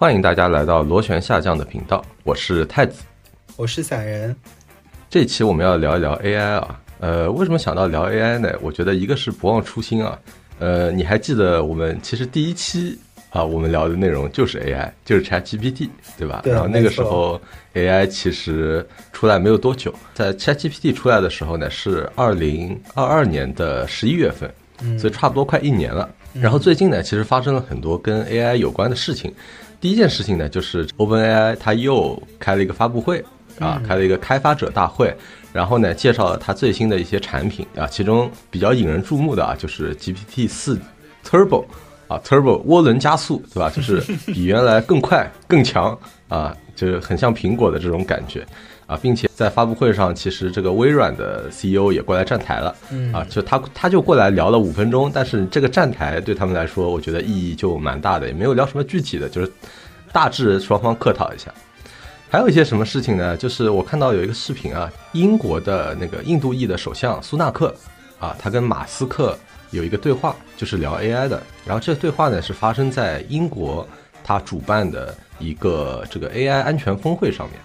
欢迎大家来到螺旋下降的频道，我是太子，我是散人。这期我们要聊一聊 AI 啊，呃，为什么想到聊 AI 呢？我觉得一个是不忘初心啊，呃，你还记得我们其实第一期啊，我们聊的内容就是 AI，就是 ChatGPT，对吧？对然后那个时候 AI 其实出来没有多久，在 ChatGPT 出来的时候呢，是二零二二年的十一月份，所以差不多快一年了。然后最近呢，其实发生了很多跟 AI 有关的事情。第一件事情呢，就是 OpenAI 它又开了一个发布会啊，开了一个开发者大会，然后呢，介绍了它最新的一些产品啊，其中比较引人注目的啊，就是 GPT 四 Turbo 啊，Turbo 涡轮加速，对吧？就是比原来更快、更强啊，就是很像苹果的这种感觉啊，并且在发布会上，其实这个微软的 CEO 也过来站台了，啊，就他他就过来聊了五分钟，但是这个站台对他们来说，我觉得意义就蛮大的，也没有聊什么具体的，就是大致双方客套一下。还有一些什么事情呢？就是我看到有一个视频啊，英国的那个印度裔的首相苏纳克啊，他跟马斯克有一个对话，就是聊 AI 的。然后这个对话呢是发生在英国他主办的一个这个 AI 安全峰会上面，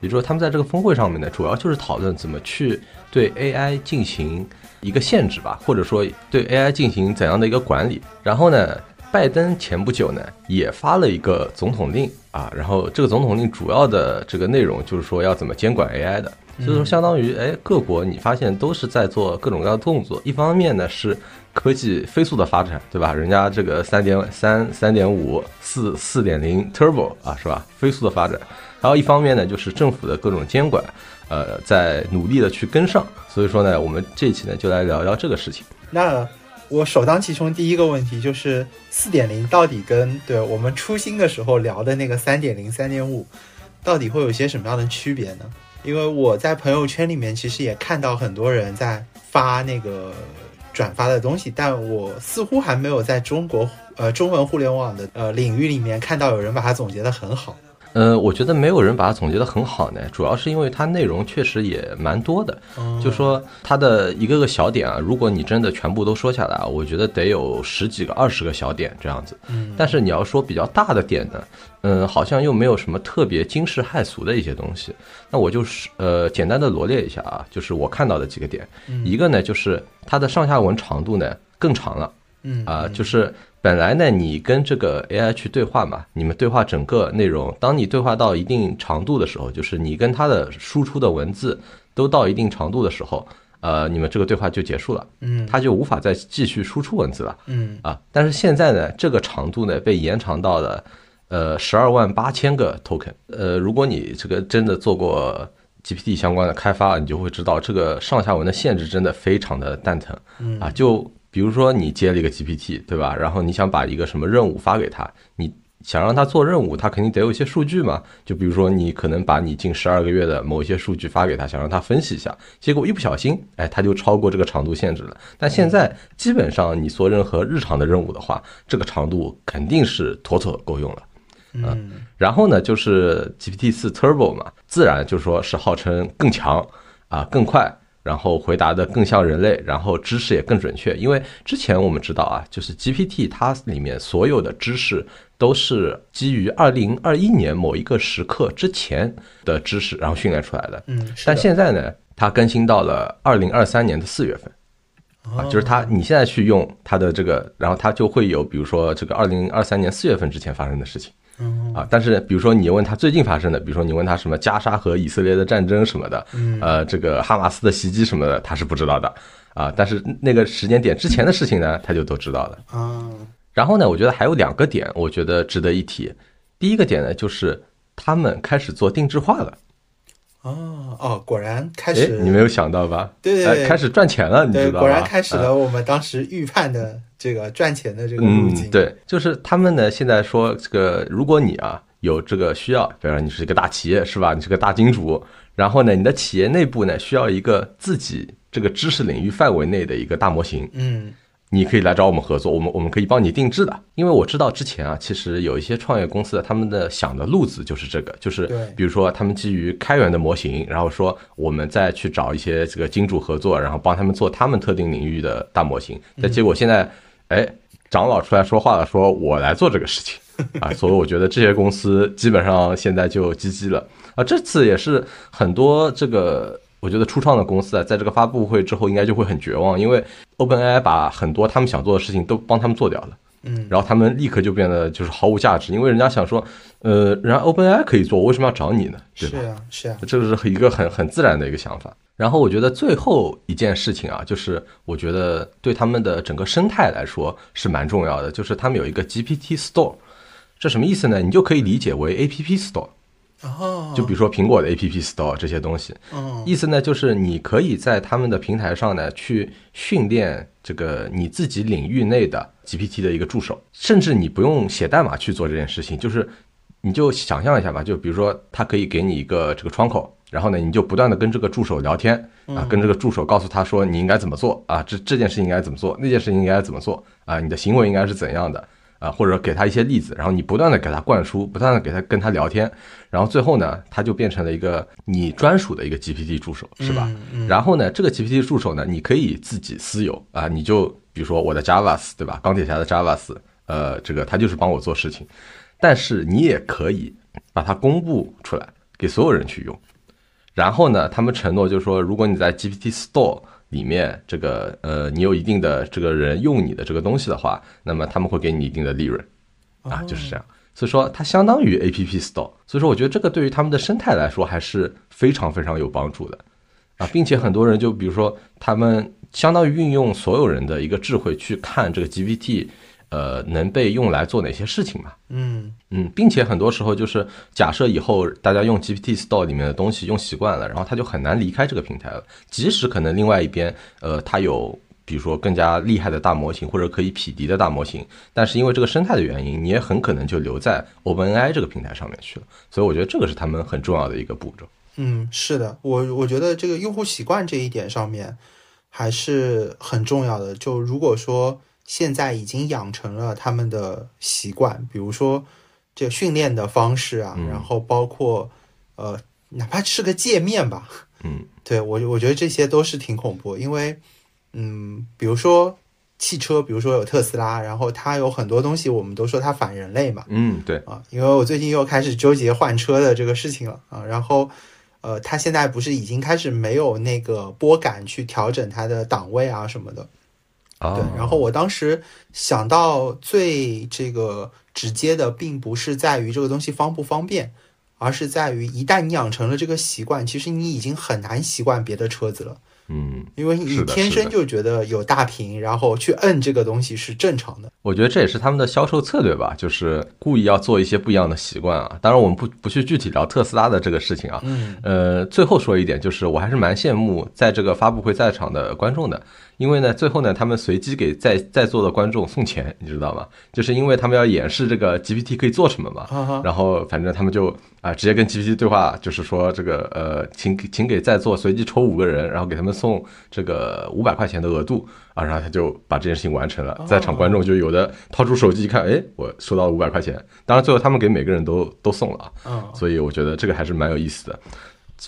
也就是说他们在这个峰会上面呢，主要就是讨论怎么去对 AI 进行一个限制吧，或者说对 AI 进行怎样的一个管理。然后呢，拜登前不久呢也发了一个总统令啊，然后这个总统令主要的这个内容就是说要怎么监管 AI 的，所以说相当于哎各国你发现都是在做各种各样的动作，一方面呢是科技飞速的发展，对吧？人家这个三点三、三点五、四四点零 Turbo 啊，是吧？飞速的发展，然后一方面呢就是政府的各种监管，呃，在努力的去跟上，所以说呢，我们这期呢就来聊聊这个事情。那我首当其冲第一个问题就是四点零到底跟对我们初心的时候聊的那个三点零、三点五，到底会有些什么样的区别呢？因为我在朋友圈里面其实也看到很多人在发那个转发的东西，但我似乎还没有在中国呃中文互联网的呃领域里面看到有人把它总结的很好。呃，我觉得没有人把它总结得很好呢，主要是因为它内容确实也蛮多的。就说它的一个个小点啊，如果你真的全部都说下来啊，我觉得得有十几个、二十个小点这样子。嗯但是你要说比较大的点呢，嗯，好像又没有什么特别惊世骇俗的一些东西。那我就是呃简单的罗列一下啊，就是我看到的几个点。一个呢就是它的上下文长度呢更长了。嗯啊、就是本来呢，你跟这个 AI 去对话嘛，你们对话整个内容，当你对话到一定长度的时候，就是你跟它的输出的文字都到一定长度的时候，呃，你们这个对话就结束了，嗯它就无法再继续输出文字了嗯啊。但是现在呢，这个长度呢被延长到了呃十二万八千个 token，呃，如果你这个真的做过 GPT 相关的开发，你就会知道这个上下文的限制真的非常的蛋疼。嗯啊，就比如说你接了一个 GPT，对吧？然后你想把一个什么任务发给他，你想让他做任务，他肯定得有一些数据嘛。就比如说你可能把你近十二个月的某一些数据发给他，想让他分析一下，结果一不小心，哎，他就超过这个长度限制了。但现在基本上你做任何日常的任务的话，这个长度肯定是妥妥够用了。嗯然后呢，就是 GPT 四 Turbo 嘛，自然就说是号称更强啊、更快，然后回答的更像人类，然后知识也更准确。因为之前我们知道啊，就是 GPT 它里面所有的知识都是基于二零二一年某一个时刻之前的知识，然后训练出来的。嗯，但现在呢，它更新到了二零二三年的四月份。啊，就是它，你现在去用它的这个，然后它就会有，比如说这个二零二三年四月份之前发生的事情。嗯啊，但是比如说你问他最近发生的，比如说你问他什么加沙和以色列的战争什么的，嗯呃，这个哈马斯的袭击什么的，他是不知道的啊。但是那个时间点之前的事情呢，他就都知道了。啊然后呢，我觉得还有两个点，我觉得值得一提。第一个点呢，就是他们开始做定制化了。哦哦，果然开哎始，你没有想到吧？对对对哎开始赚钱了，你对，知道吧？果然开始啊了我们当时预判的这个赚钱的这个路径。嗯，，对，就是他们呢，现在说这个，如果你啊有这个需要，比如说你是一个大企业是吧？你是个大金主，然后呢，你的企业内部呢需要一个自己这个知识领域范围内的一个大模型，嗯你可以来找我们合作，我们我们可以帮你定制的。因为我知道之前啊，其实有一些创业公司的他们的想的路子就是这个，就是比如说他们基于开源的模型，然后说我们再去找一些这个金主合作，然后帮他们做他们特定领域的大模型。但结果现在，哎，长老出来说话了，说我来做这个事情。啊，所以我觉得这些公司基本上现在就 GG 了啊。这次也是很多这个我觉得初创的公司啊，在这个发布会之后应该就会很绝望，因为 OpenAI 把很多他们想做的事情都帮他们做掉了。嗯，然后他们立刻就变得就是毫无价值，因为人家想说，呃，人家 OpenAI 可以做，我为什么要找你呢？对吧？是啊，是啊，这个是一个很很自然的一个想法。然后我觉得最后一件事情啊，就是我觉得对他们的整个生态来说是蛮重要的，就是他们有一个 GPT Store，这什么意思呢？你就可以理解为 App Store。哦，就比如说苹果的 App Store 这些东西，嗯意思呢就是你可以在他们的平台上呢去训练这个你自己领域内的 GPT 的一个助手，甚至你不用写代码去做这件事情，就是你就想象一下吧，就比如说它可以给你一个这个窗口，然后呢你就不断的跟这个助手聊天啊，跟这个助手告诉他说你应该怎么做啊，这这件事情应该怎么做，那件事情应该怎么做啊，你的行为应该是怎样的。啊，或者给他一些例子，然后你不断的给他灌输，不断的给他跟他聊天，然后最后呢，他就变成了一个你专属的一个 GPT 助手，是吧？然后呢，这个 GPT 助手呢，你可以自己私有啊，你就比如说我的 Javas，对吧？钢铁侠的 Javas，呃，这个他就是帮我做事情，但是你也可以把它公布出来给所有人去用。然后呢，他们承诺就是说，如果你在 GPT Store 里面这个呃，你有一定的这个人用你的这个东西的话，那么他们会给你一定的利润，啊，就是这样。所以说它相当于 App Store，所以说我觉得这个对于他们的生态来说还是非常非常有帮助的，啊，并且很多人就比如说他们相当于运用所有人的一个智慧去看这个 GPT，呃，能被用来做哪些事情嘛？嗯嗯，并且很多时候就是假设以后大家用 GPT Store 里面的东西用习惯了，然后他就很难离开这个平台了。即使可能另外一边，呃，它有比如说更加厉害的大模型或者可以匹敌的大模型，但是因为这个生态的原因，你也很可能就留在 OpenAI 这个平台上面去了。所以我觉得这个是他们很重要的一个步骤。嗯，是的，我我觉得这个用户习惯这一点上面还是很重要的。就如果说现在已经养成了他们的习惯，比如说这训练的方式啊，嗯。然后包括呃，哪怕是个界面吧，嗯。对我我觉得这些都是挺恐怖，因为嗯，比如说汽车，比如说有特斯拉，然后它有很多东西，我们都说它反人类嘛，嗯，对，啊，因为我最近又开始纠结换车的这个事情了啊，然后呃，它现在不是已经开始没有那个拨杆去调整它的档位啊什么的，啊，对，然后我当时想到最这个直接的，并不是在于这个东西方不方便，而是在于一旦你养成了这个习惯，其实你已经很难习惯别的车子了。嗯，因为你天生就觉得有大屏，然后去摁这个东西是正常的。我觉得这也是他们的销售策略吧，就是故意要做一些不一样的习惯啊。当然，我们不不去具体聊特斯拉的这个事情啊。嗯呃，最后说一点，就是我还是蛮羡慕在这个发布会在场的观众的，因为呢，最后呢，他们随机给在在座的观众送钱，你知道吗？就是因为他们要演示这个 GPT 可以做什么嘛。然后反正他们就啊、直接跟 GPT 对话，就是说这个呃，请请给在座随机抽五个人，然后给他们送这个五百块钱的额度啊，然后他就把这件事情完成了。在场观众就有的掏出手机一看，哎，我收到了五百块钱。当然最后他们给每个人都都送了啊，嗯所以我觉得这个还是蛮有意思的。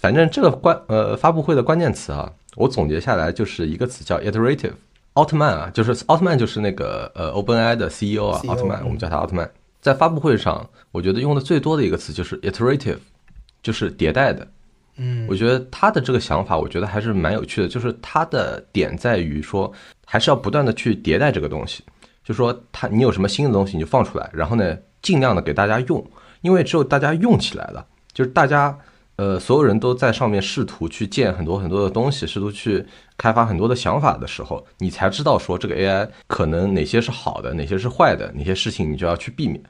反正这个关呃发布会的关键词啊，我总结下来就是一个词叫 iterative。奥特曼啊，就是奥特曼，就是那个呃 OpenAI 的 CEO 啊，CEO 奥特曼，嗯我们叫他奥特曼。在发布会上，我觉得用的最多的一个词就是 iterative，就是迭代的。嗯我觉得他的这个想法，我觉得还是蛮有趣的。就是他的点在于说，还是要不断的去迭代这个东西。就说他你有什么新的东西，你就放出来，然后呢，尽量的给大家用，因为只有大家用起来了，就是大家呃所有人都在上面试图去建很多很多的东西，试图去开发很多的想法的时候，你才知道说这个 AI 可能哪些是好的，哪些是坏的，哪些事情你就要去避免。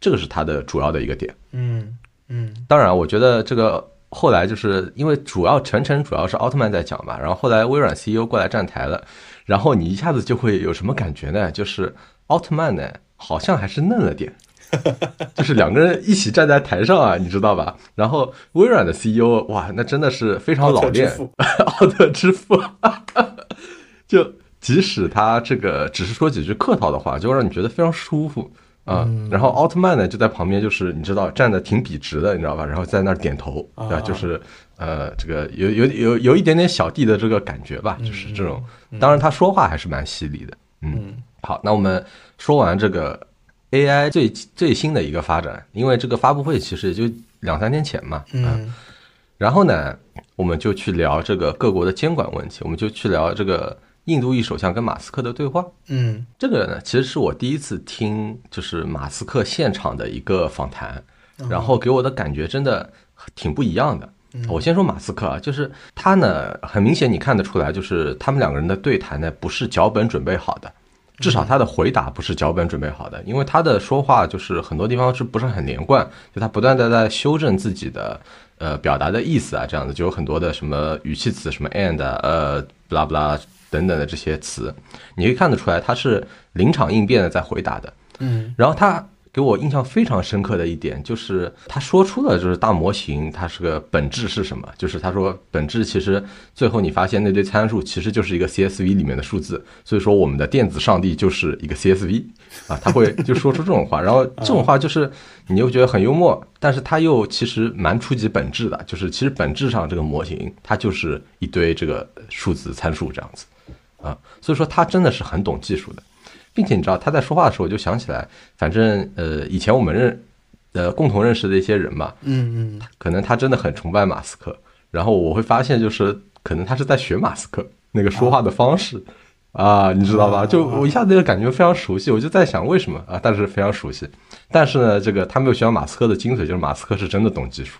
这个是它的主要的一个点。嗯嗯当然，我觉得这个后来就是因为主要全程主要是奥特曼在讲嘛，然后后来微软 CEO 过来站台了，然后你一下子就会有什么感觉呢？就是奥特曼呢好像还是嫩了点，就是两个人一起站在台上啊，你知道吧？然后微软的 CEO 哇，那真的是非常老练，奥特之父 就即使他这个只是说几句客套的话，就让你觉得非常舒服啊。然后奥特曼呢就在旁边，就是你知道站的挺笔直的，你知道吧？然后在那儿点头，对吧？啊就是呃，这个有有有有一点点小弟的这个感觉吧，就是这种。当然他说话还是蛮犀利的，嗯。嗯好，那我们说完这个 AI 最最新的一个发展，因为这个发布会其实也就两三天前嘛，嗯然后呢，我们就去聊这个各国的监管问题，我们就去聊这个印度裔首相跟马斯克的对话。嗯这个呢，其实是我第一次听，就是马斯克现场的一个访谈，然后给我的感觉真的挺不一样的。我先说马斯克啊，就是他呢，很明显你看得出来，就是他们两个人的对谈呢，不是脚本准备好的，至少他的回答不是脚本准备好的，因为他的说话就是很多地方是不是很连贯，就他不断的在修正自己的呃表达的意思啊，这样子就有很多的什么语气词，什么 and 啊呃 blah blah 等等的这些词，你可以看得出来他是临场应变的在回答的。嗯然后他给我印象非常深刻的一点就是，他说出了就是大模型它是个本质是什么？就是他说本质其实最后你发现那堆参数其实就是一个 CSV 里面的数字，所以说我们的电子上帝就是一个 CSV 啊，他会就说出这种话，然后这种话就是你又觉得很幽默，但是他又其实蛮触及本质的，就是其实本质上这个模型它就是一堆这个数字参数这样子啊，所以说他真的是很懂技术的。并且你知道他在说话的时候，我就想起来，反正呃，以前我们认呃共同认识的一些人嘛，嗯嗯可能他真的很崇拜马斯克，然后我会发现就是可能他是在学马斯克那个说话的方式啊，你知道吧？就我一下子就感觉非常熟悉，我就在想为什么啊？但是非常熟悉，但是呢，这个他没有学到马斯克的精髓，就是马斯克是真的懂技术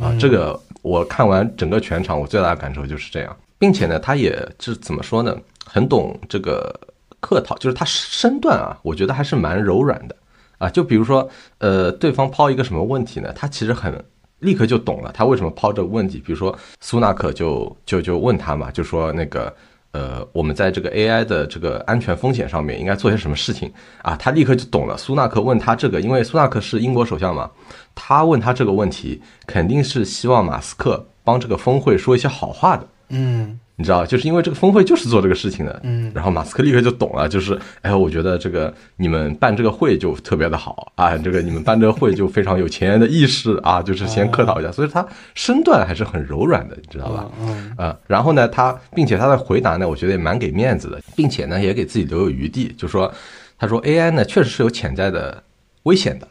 啊。这个我看完整个全场，我最大的感受就是这样，并且呢，他也是怎么说呢？很懂这个客套，就是他身段啊，我觉得还是蛮柔软的啊。就比如说，呃，对方抛一个什么问题呢？他其实很立刻就懂了，他为什么抛这个问题。比如说，苏纳克就就就问他嘛，就说那个。呃，我们在这个 AI 的这个安全风险上面应该做些什么事情啊？他立刻就懂了。苏纳克问他这个，因为苏纳克是英国首相嘛，他问他这个问题，肯定是希望马斯克帮这个峰会说一些好话的。嗯你知道，就是因为这个峰会就是做这个事情的，嗯。然后马斯克立刻就懂了，就是，哎，我觉得这个你们办这个会就特别的好啊，这个你们办这个会就非常有前沿的意识啊，就是先客套一下，所以他身段还是很柔软的，你知道吧？嗯啊，然后呢，他并且他的回答呢，我觉得也蛮给面子的，并且呢，也给自己留有余地，就说，他说 AI 呢确实是有潜在的危险的，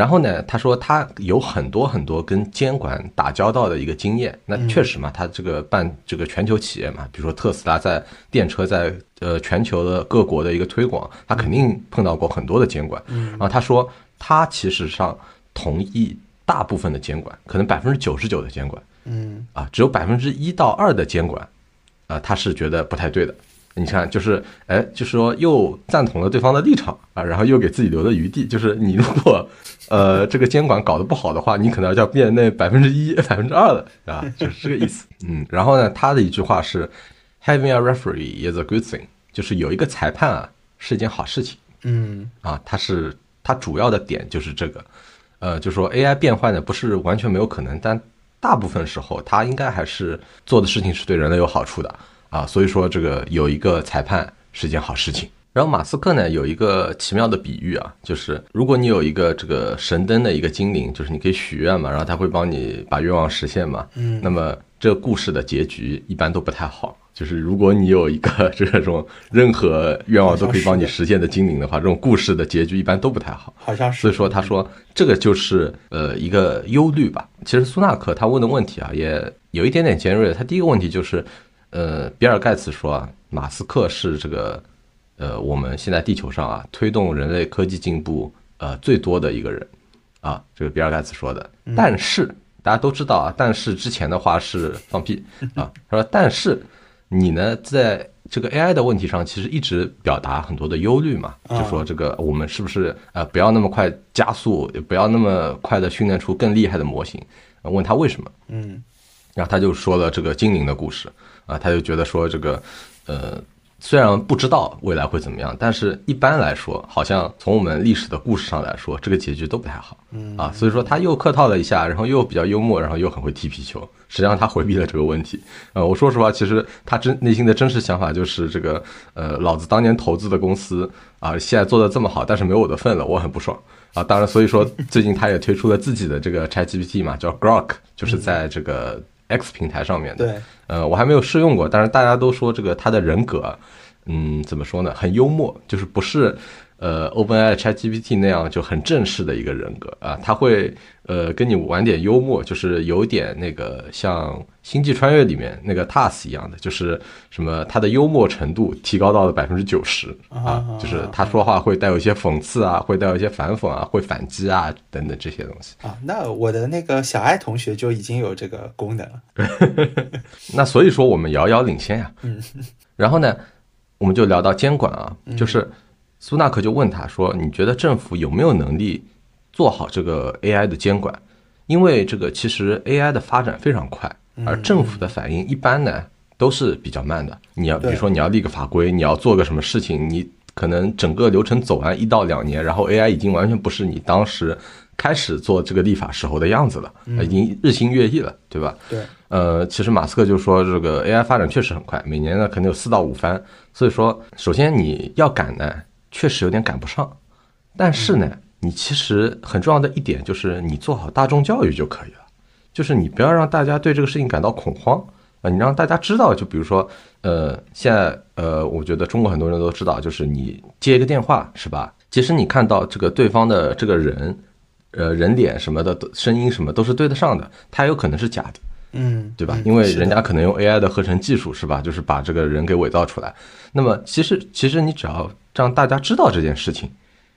然后呢，他说他有很多很多跟监管打交道的一个经验。那确实嘛，他这个办这个全球企业嘛，比如说特斯拉在电车在呃全球的各国的一个推广，他肯定碰到过很多的监管。然后他说他其实上同意大部分的监管，可能百分之九十九的监管嗯啊，只有百分之一到二的监管啊，他是觉得不太对的。你看，就是哎，就是说又赞同了对方的立场啊，然后又给自己留了余地。就是你如果呃这个监管搞得不好的话，你可能要变那百分之一、百分之二的啊，就是这个意思。嗯，然后呢，他的一句话是 “Having a referee is a good thing”，就是有一个裁判啊是一件好事情嗯啊。他是他主要的点就是这个，呃，就说 AI 变坏呢不是完全没有可能，但大部分时候它应该还是做的事情是对人类有好处的啊。所以说这个有一个裁判是一件好事情。然后马斯克呢有一个奇妙的比喻啊，就是如果你有一个这个神灯的一个精灵，就是你可以许愿嘛，然后他会帮你把愿望实现嘛。嗯那么这个故事的结局一般都不太好。就是如果你有一个 这种任何愿望都可以帮你实现的精灵的话，这种故事的结局一般都不太好。好像是。所以说，他说这个就是呃一个忧虑吧。其实苏纳克他问的问题啊，也有一点点尖锐。他第一个问题就是，呃，比尔盖茨说啊，马斯克是这个呃我们现在地球上啊推动人类科技进步呃最多的一个人啊，这个比尔盖茨说的。但是大家都知道啊，但是之前的话是放屁 啊。他说，但是你呢，在这个 AI 的问题上，其实一直表达很多的忧虑嘛，就说这个我们是不是呃不要那么快加速，也不要那么快的训练出更厉害的模型？呃问他为什么？嗯然后他就说了这个精灵的故事啊，他就觉得说这个呃，虽然不知道未来会怎么样，但是一般来说，好像从我们历史的故事上来说，这个结局都不太好啊。所以说他又客套了一下，然后又比较幽默，然后又很会踢皮球。实际上他回避了这个问题。呃，我说实话，其实他真内心的真实想法就是这个呃，老子当年投资的公司啊，现在做的这么好，但是没有我的份了，我很不爽。啊，当然，所以说最近他也推出了自己的这个 ChatGPT 嘛，叫 Grok，就是在这个 X 平台上面的。对，呃，我还没有试用过，但是大家都说这个他的人格，嗯，怎么说呢，很幽默，就是不是呃，OpenAI ChatGPT 那样就很正式的一个人格啊，他会呃跟你玩点幽默，就是有点那个像《星际穿越》里面那个 TAS 一样的，就是什么他的幽默程度提高到了百分之九十啊，就是他说话会带有一些讽刺啊，会带有一些反讽啊，会反击啊等等这些东西啊。那我的那个小爱同学就已经有这个功能了，那所以说我们遥遥领先呀。嗯，然后呢，我们就聊到监管啊，就是。苏纳克就问他说：“你觉得政府有没有能力做好这个 AI 的监管？因为这个其实 AI 的发展非常快，而政府的反应一般呢都是比较慢的。你要比如说你要立个法规，你要做个什么事情，你可能整个流程走完一到两年，然后 AI 已经完全不是你当时开始做这个立法时候的样子了，已经日新月异了，对吧？对。呃，其实马斯克就说这个 AI 发展确实很快，每年呢可能有四到五番。所以说，首先你要赶呢。确实有点赶不上，但是呢，你其实很重要的一点就是你做好大众教育就可以了，就是你不要让大家对这个事情感到恐慌啊，你让大家知道，就比如说，呃，现在呃，我觉得中国很多人都知道，就是你接一个电话是吧？即使你看到这个对方的这个人，呃，人脸什么的，声音什么都是对得上的，他有可能是假的，嗯，对吧？因为人家可能用 AI 的合成技术是吧？就是把这个人给伪造出来。那么其实其实你只要让大家知道这件事情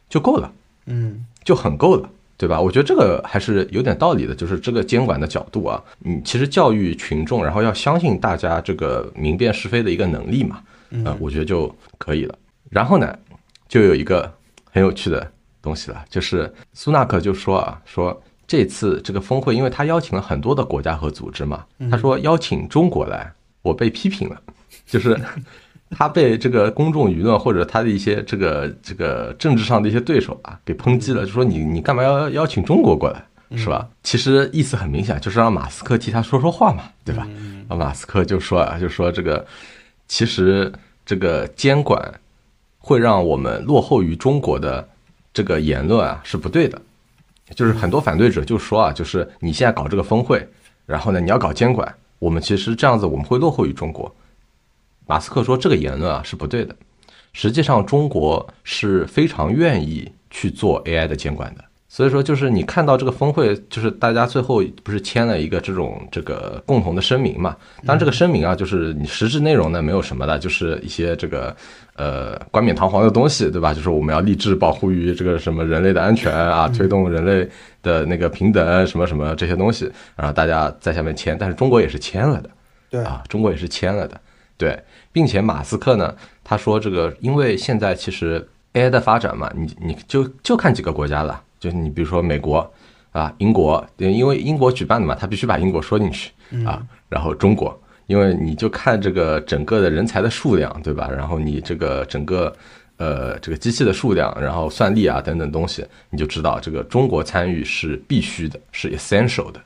就够了，嗯，就很够了，对吧？我觉得这个还是有点道理的，就是这个监管的角度啊，嗯，其实教育群众，然后要相信大家这个明辨是非的一个能力嘛，呃，我觉得就可以了。然后呢，就有一个很有趣的东西了，就是苏纳克就说啊，说这次这个峰会，因为他邀请了很多的国家和组织嘛，他说邀请中国来，我被批评了，就是。他被这个公众舆论或者他的一些这个这个政治上的一些对手啊给抨击了，就说你你干嘛要邀请中国过来，是吧？其实意思很明显，就是让马斯克替他说说话嘛，对吧？啊，马斯克就说啊，就说这个其实这个监管会让我们落后于中国的这个言论啊是不对的，就是很多反对者就说啊，就是你现在搞这个峰会，然后呢你要搞监管，我们其实这样子我们会落后于中国。马斯克说这个言论啊是不对的，实际上中国是非常愿意去做 AI 的监管的，所以说就是你看到这个峰会，就是大家最后不是签了一个这种这个共同的声明嘛？当然这个声明啊，就是你实质内容呢没有什么的，就是一些这个呃冠冕堂皇的东西，对吧？就是我们要立志保护于这个什么人类的安全啊，推动人类的那个平等什么什么这些东西，然后大家在下面签，但是中国也是签了的，对啊，中国也是签了的。对，并且马斯克呢，他说这个，因为现在其实 AI 的发展嘛，你你就就看几个国家了，就是你比如说美国啊，英国，因为英国举办的嘛，他必须把英国说进去啊，然后中国，因为你就看这个整个的人才的数量，对吧？然后你这个整个呃这个机器的数量，然后算力啊等等东西，你就知道这个中国参与是必须的，是 essential 的，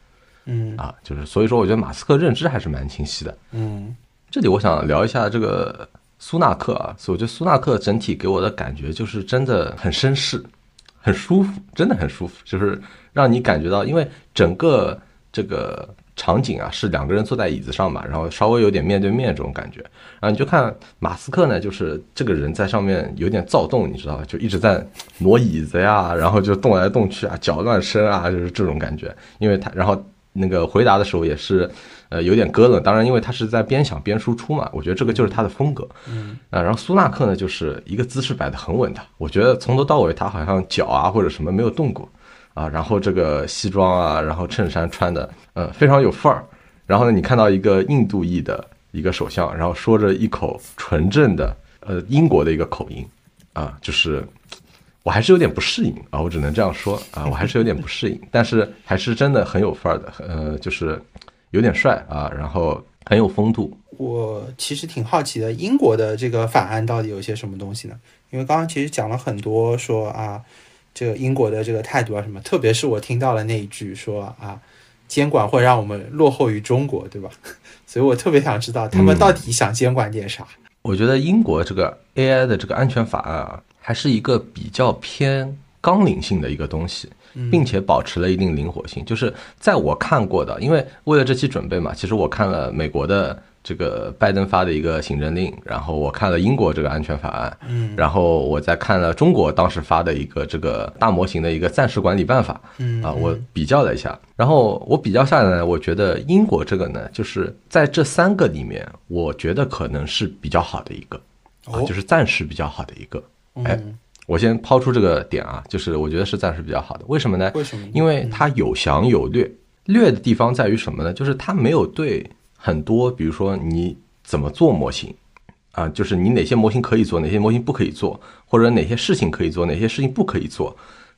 嗯啊，就是所以说，我觉得马斯克认知还是蛮清晰的，嗯。这里我想聊一下这个苏纳克啊，所以我觉得苏纳克整体给我的感觉就是真的很绅士，很舒服，真的很舒服，就是让你感觉到，因为整个这个场景啊是两个人坐在椅子上嘛，然后稍微有点面对面这种感觉，然后你就看马斯克呢，就是这个人在上面有点躁动，你知道吧？就一直在挪椅子呀，然后就动来动去啊，脚乱伸啊，就是这种感觉，因为他然后那个回答的时候也是。呃，有点咯冷，当然，因为他是在边想边输出嘛，我觉得这个就是他的风格。嗯，啊，然后苏纳克呢，就是一个姿势摆得很稳的，我觉得从头到尾他好像脚啊或者什么没有动过，啊，然后这个西装啊，然后衬衫穿的，呃，非常有范儿。然后呢，你看到一个印度裔的一个首相，然后说着一口纯正的呃英国的一个口音，啊，就是我还是有点不适应啊，我只能这样说啊，我还是有点不适应，但是还是真的很有范儿的，呃，就是。有点帅啊，然后很有风度。我其实挺好奇的，英国的这个法案到底有些什么东西呢？因为刚刚其实讲了很多，说啊，这个英国的这个态度啊什么，特别是我听到了那一句说啊，监管会让我们落后于中国，对吧？所以我特别想知道他们到底想监管点啥。我觉得英国这个 AI 的这个安全法案啊，还是一个比较偏纲领性的一个东西。并且保持了一定灵活性，就是在我看过的，因为为了这期准备嘛，其实我看了美国的这个拜登发的一个行政令，然后我看了英国这个安全法案，嗯，然后我再看了中国当时发的一个这个大模型的一个暂时管理办法，嗯啊，我比较了一下，然后我比较下来呢，我觉得英国这个呢，就是在这三个里面，我觉得可能是比较好的一个，啊，哦。就是暂时比较好的一个。哎嗯，我先抛出这个点啊，就是我觉得是暂时比较好的，为什么呢？为什么？因为它有详有略，略的地方在于什么呢？就是它没有对很多，比如说你怎么做模型啊，就是你哪些模型可以做，哪些模型不可以做，或者哪些事情可以做，哪些事情不可以做，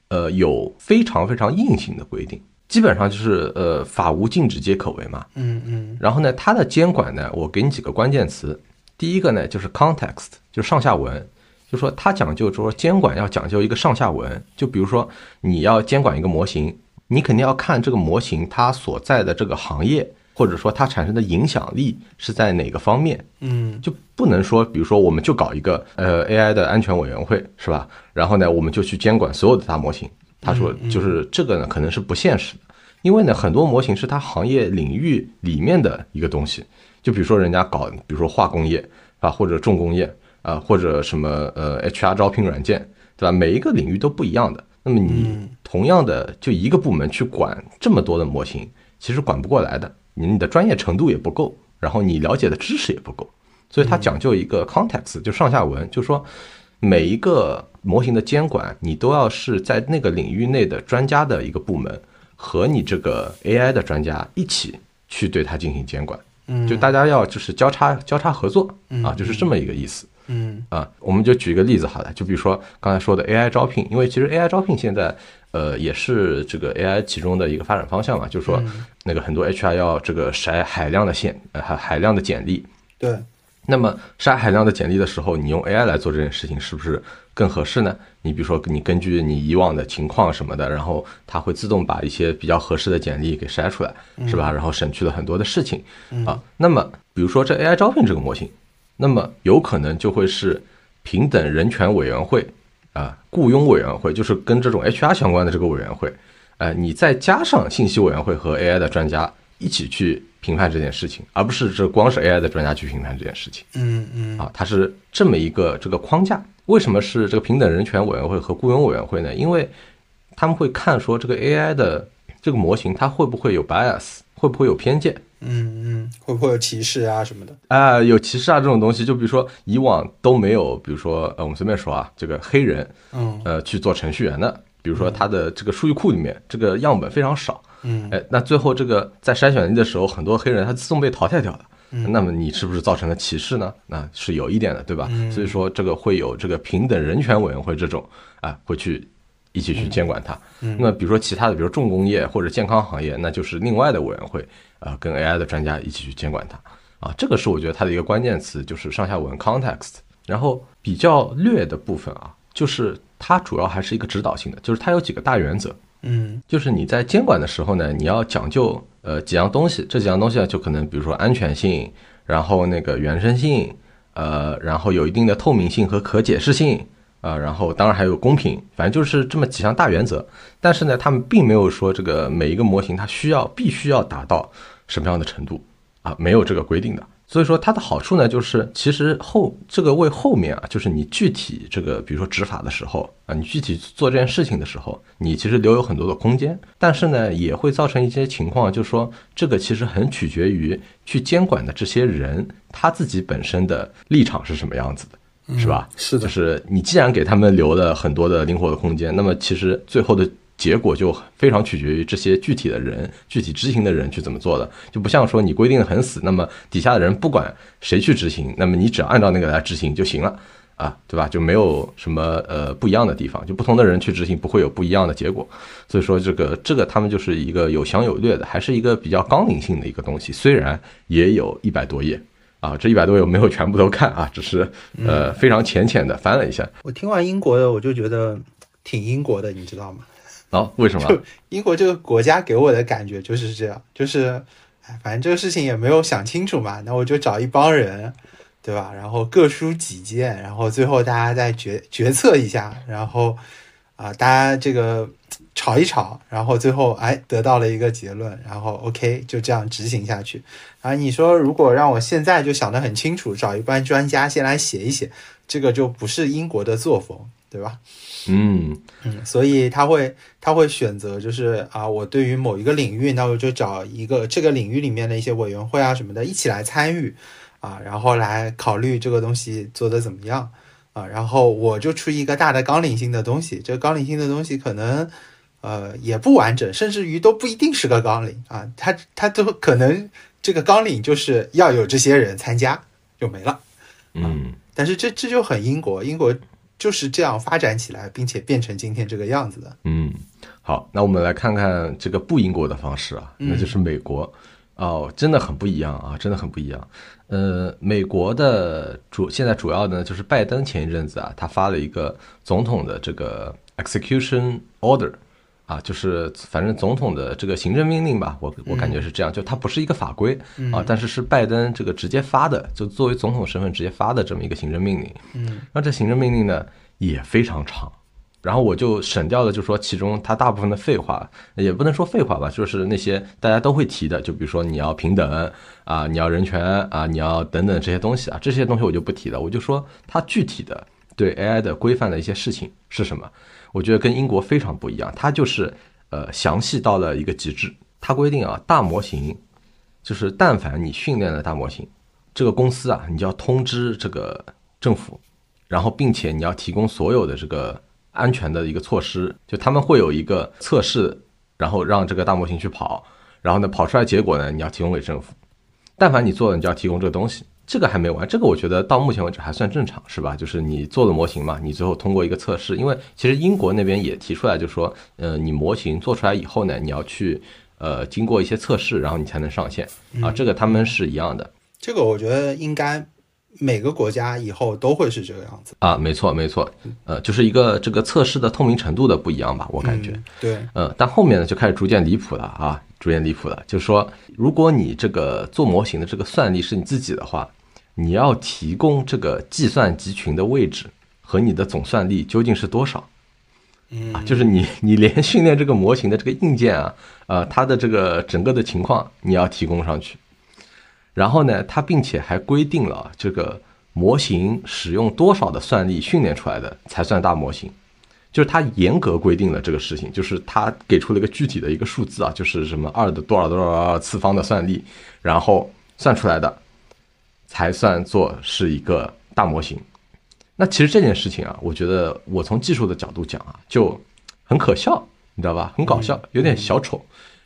呃，有非常非常硬性的规定，基本上就是呃法无禁止皆可为嘛。嗯嗯然后呢，它的监管呢，我给你几个关键词。第一个呢，就是 context，就是上下文，就说它讲究说监管要讲究一个上下文。就比如说你要监管一个模型，你肯定要看这个模型它所在的这个行业，或者说它产生的影响力是在哪个方面。嗯就不能说，比如说我们就搞一个呃 AI 的安全委员会，是吧？然后呢，我们就去监管所有的大模型。他说，就是这个呢，可能是不现实的，因为呢，很多模型是它行业领域里面的一个东西。就比如说人家搞，比如说化工业啊，或者重工业啊，或者什么呃 HR 招聘软件，对吧？每一个领域都不一样的。那么你同样的就一个部门去管这么多的模型，其实管不过来的，你你的专业程度也不够，然后你了解的知识也不够。所以它讲究一个 context，就上下文，就说每一个模型的监管，你都要是在那个领域内的专家的一个部门和你这个 AI 的专家一起去对它进行监管，嗯，就大家要就是交叉交叉合作啊，就是这么一个意思。嗯啊，我们就举一个例子好了，就比如说刚才说的 AI 招聘，因为其实 AI 招聘现在呃也是这个 AI 其中的一个发展方向嘛，就是说那个很多 HR 要这个筛海量的线呃海海量的简历，对，那么筛海量的简历的时候，你用 AI 来做这件事情是不是更合适呢？你比如说你根据你以往的情况什么的，然后它会自动把一些比较合适的简历给筛出来，是吧？然后省去了很多的事情啊。那么比如说这 AI 招聘这个模型。那么有可能就会是平等人权委员会啊、雇佣委员会，就是跟这种 HR 相关的这个委员会，呃，你再加上信息委员会和 AI 的专家一起去评判这件事情，而不是这光是 AI 的专家去评判这件事情嗯嗯啊，它是这么一个这个框架。为什么是这个平等人权委员会和雇佣委员会呢？因为他们会看说这个 AI 的这个模型它会不会有 bias，会不会有偏见。嗯嗯，会不会有歧视啊什么的？啊、有歧视啊这种东西，就比如说以往都没有，比如说呃，我们随便说啊，这个黑人嗯呃去做程序员的，比如说他的这个数据库里面这个样本非常少，嗯哎，那最后这个在筛选的时候，很多黑人他自动被淘汰掉了。嗯那么你是不是造成了歧视呢？那是有一点的，对吧？嗯所以说这个会有这个平等人权委员会这种啊，会去一起去监管它。嗯那比如说其他的，比如重工业或者健康行业，那就是另外的委员会啊，跟 AI 的专家一起去监管它啊。这个是我觉得它的一个关键词，就是上下文 context。然后比较略的部分啊，就是它主要还是一个指导性的，就是它有几个大原则。嗯就是你在监管的时候呢，你要讲究呃几样东西，这几样东西呢，就可能比如说安全性，然后那个原生性，呃，然后有一定的透明性和可解释性，啊、然后当然还有公平，反正就是这么几项大原则。但是呢，他们并没有说这个每一个模型它需要必须要达到什么样的程度啊，没有这个规定的。所以说它的好处呢，就是其实后这个为后面啊，就是你具体这个比如说执法的时候啊，你具体做这件事情的时候，你其实留有很多的空间，但是呢，也会造成一些情况，就是说这个其实很取决于去监管的这些人他自己本身的立场是什么样子的，是吧？是的就是你既然给他们留了很多的灵活的空间，那么其实最后的结果就非常取决于这些具体的人、具体执行的人去怎么做的，就不像说你规定的很死，那么底下的人不管谁去执行，那么你只要按照那个来执行就行了。啊，对吧？就没有什么呃不一样的地方，就不同的人去执行不会有不一样的结果。所以说这个这个他们就是一个有详有略的，还是一个比较纲领性的一个东西。虽然也有一百多页啊，这一百多页我没有全部都看啊，只是呃非常浅浅的翻了一下。我听完英国的，我就觉得挺英国的，你知道吗？哦为什么？就英国这个国家给我的感觉就是这样，就是，哎，反正这个事情也没有想清楚嘛，那我就找一帮人，对吧？然后各抒己见，然后最后大家再决决策一下，然后，啊，大家这个吵一吵，然后最后哎得到了一个结论，然后 OK 就这样执行下去。啊，你说如果让我现在就想得很清楚，找一班专家先来写一写，这个就不是英国的作风，对吧？嗯嗯，所以他会他会选择就是啊，我对于某一个领域，那我就找一个这个领域里面的一些委员会啊什么的，一起来参与啊，然后来考虑这个东西做得怎么样啊，然后我就出一个大的纲领性的东西，这个纲领性的东西可能呃也不完整，甚至于都不一定是个纲领啊，它它都可能这个纲领就是要有这些人参加就没了，嗯但是这这就很英国，英国。就是这样发展起来，并且变成今天这个样子的。嗯，好，那我们来看看这个不英国的方式啊，那就是美国。哦，真的很不一样啊，真的很不一样。呃，美国的主现在主要的呢，就是拜登前一阵子啊，他发了一个总统的这个 execution order 啊，就是反正总统的这个行政命令吧，我我感觉是这样，就它不是一个法规啊，但是是拜登这个直接发的，就作为总统身份直接发的这么一个行政命令。嗯，那这行政命令呢也非常长。然后我就省掉了，就说其中它大部分的废话，也不能说废话吧，就是那些大家都会提的，就比如说你要平等啊，你要人权啊，你要等等这些东西啊，这些东西我就不提了，我就说它具体的对 AI 的规范的一些事情是什么。我觉得跟英国非常不一样，它就是呃详细到了一个极致。它规定啊，大模型就是但凡你训练了大模型，这个公司啊，你就要通知这个政府，然后并且你要提供所有的这个。安全的一个措施，就他们会有一个测试，然后让这个大模型去跑，然后呢跑出来结果呢，你要提供给政府。但凡你做了，你就要提供这个东西。这个还没完，这个我觉得到目前为止还算正常，是吧？就是你做了模型嘛，你最后通过一个测试，因为其实英国那边也提出来，就说，呃，你模型做出来以后呢，你要去呃经过一些测试，然后你才能上线啊。这个他们是一样的。这个我觉得应该。每个国家以后都会是这个样子啊，没错没错，呃，就是一个这个测试的透明程度的不一样吧，我感觉。对，呃，但后面呢就开始逐渐离谱了啊，逐渐离谱了。就是说，如果你这个做模型的这个算力是你自己的话，你要提供这个计算集群的位置和你的总算力究竟是多少？啊，就是你 你连训练这个模型的这个硬件啊，呃，它的这个整个的情况你要提供上去。然后呢，它并且还规定了这个模型使用多少的算力训练出来的才算大模型，就是它严格规定了这个事情，就是它给出了一个具体的一个数字啊，就是什么二的多少多少次方的算力，然后算出来的才算作是一个大模型。那其实这件事情啊，我觉得我从技术的角度讲啊，就很可笑，你知道吧？很搞笑，有点小丑。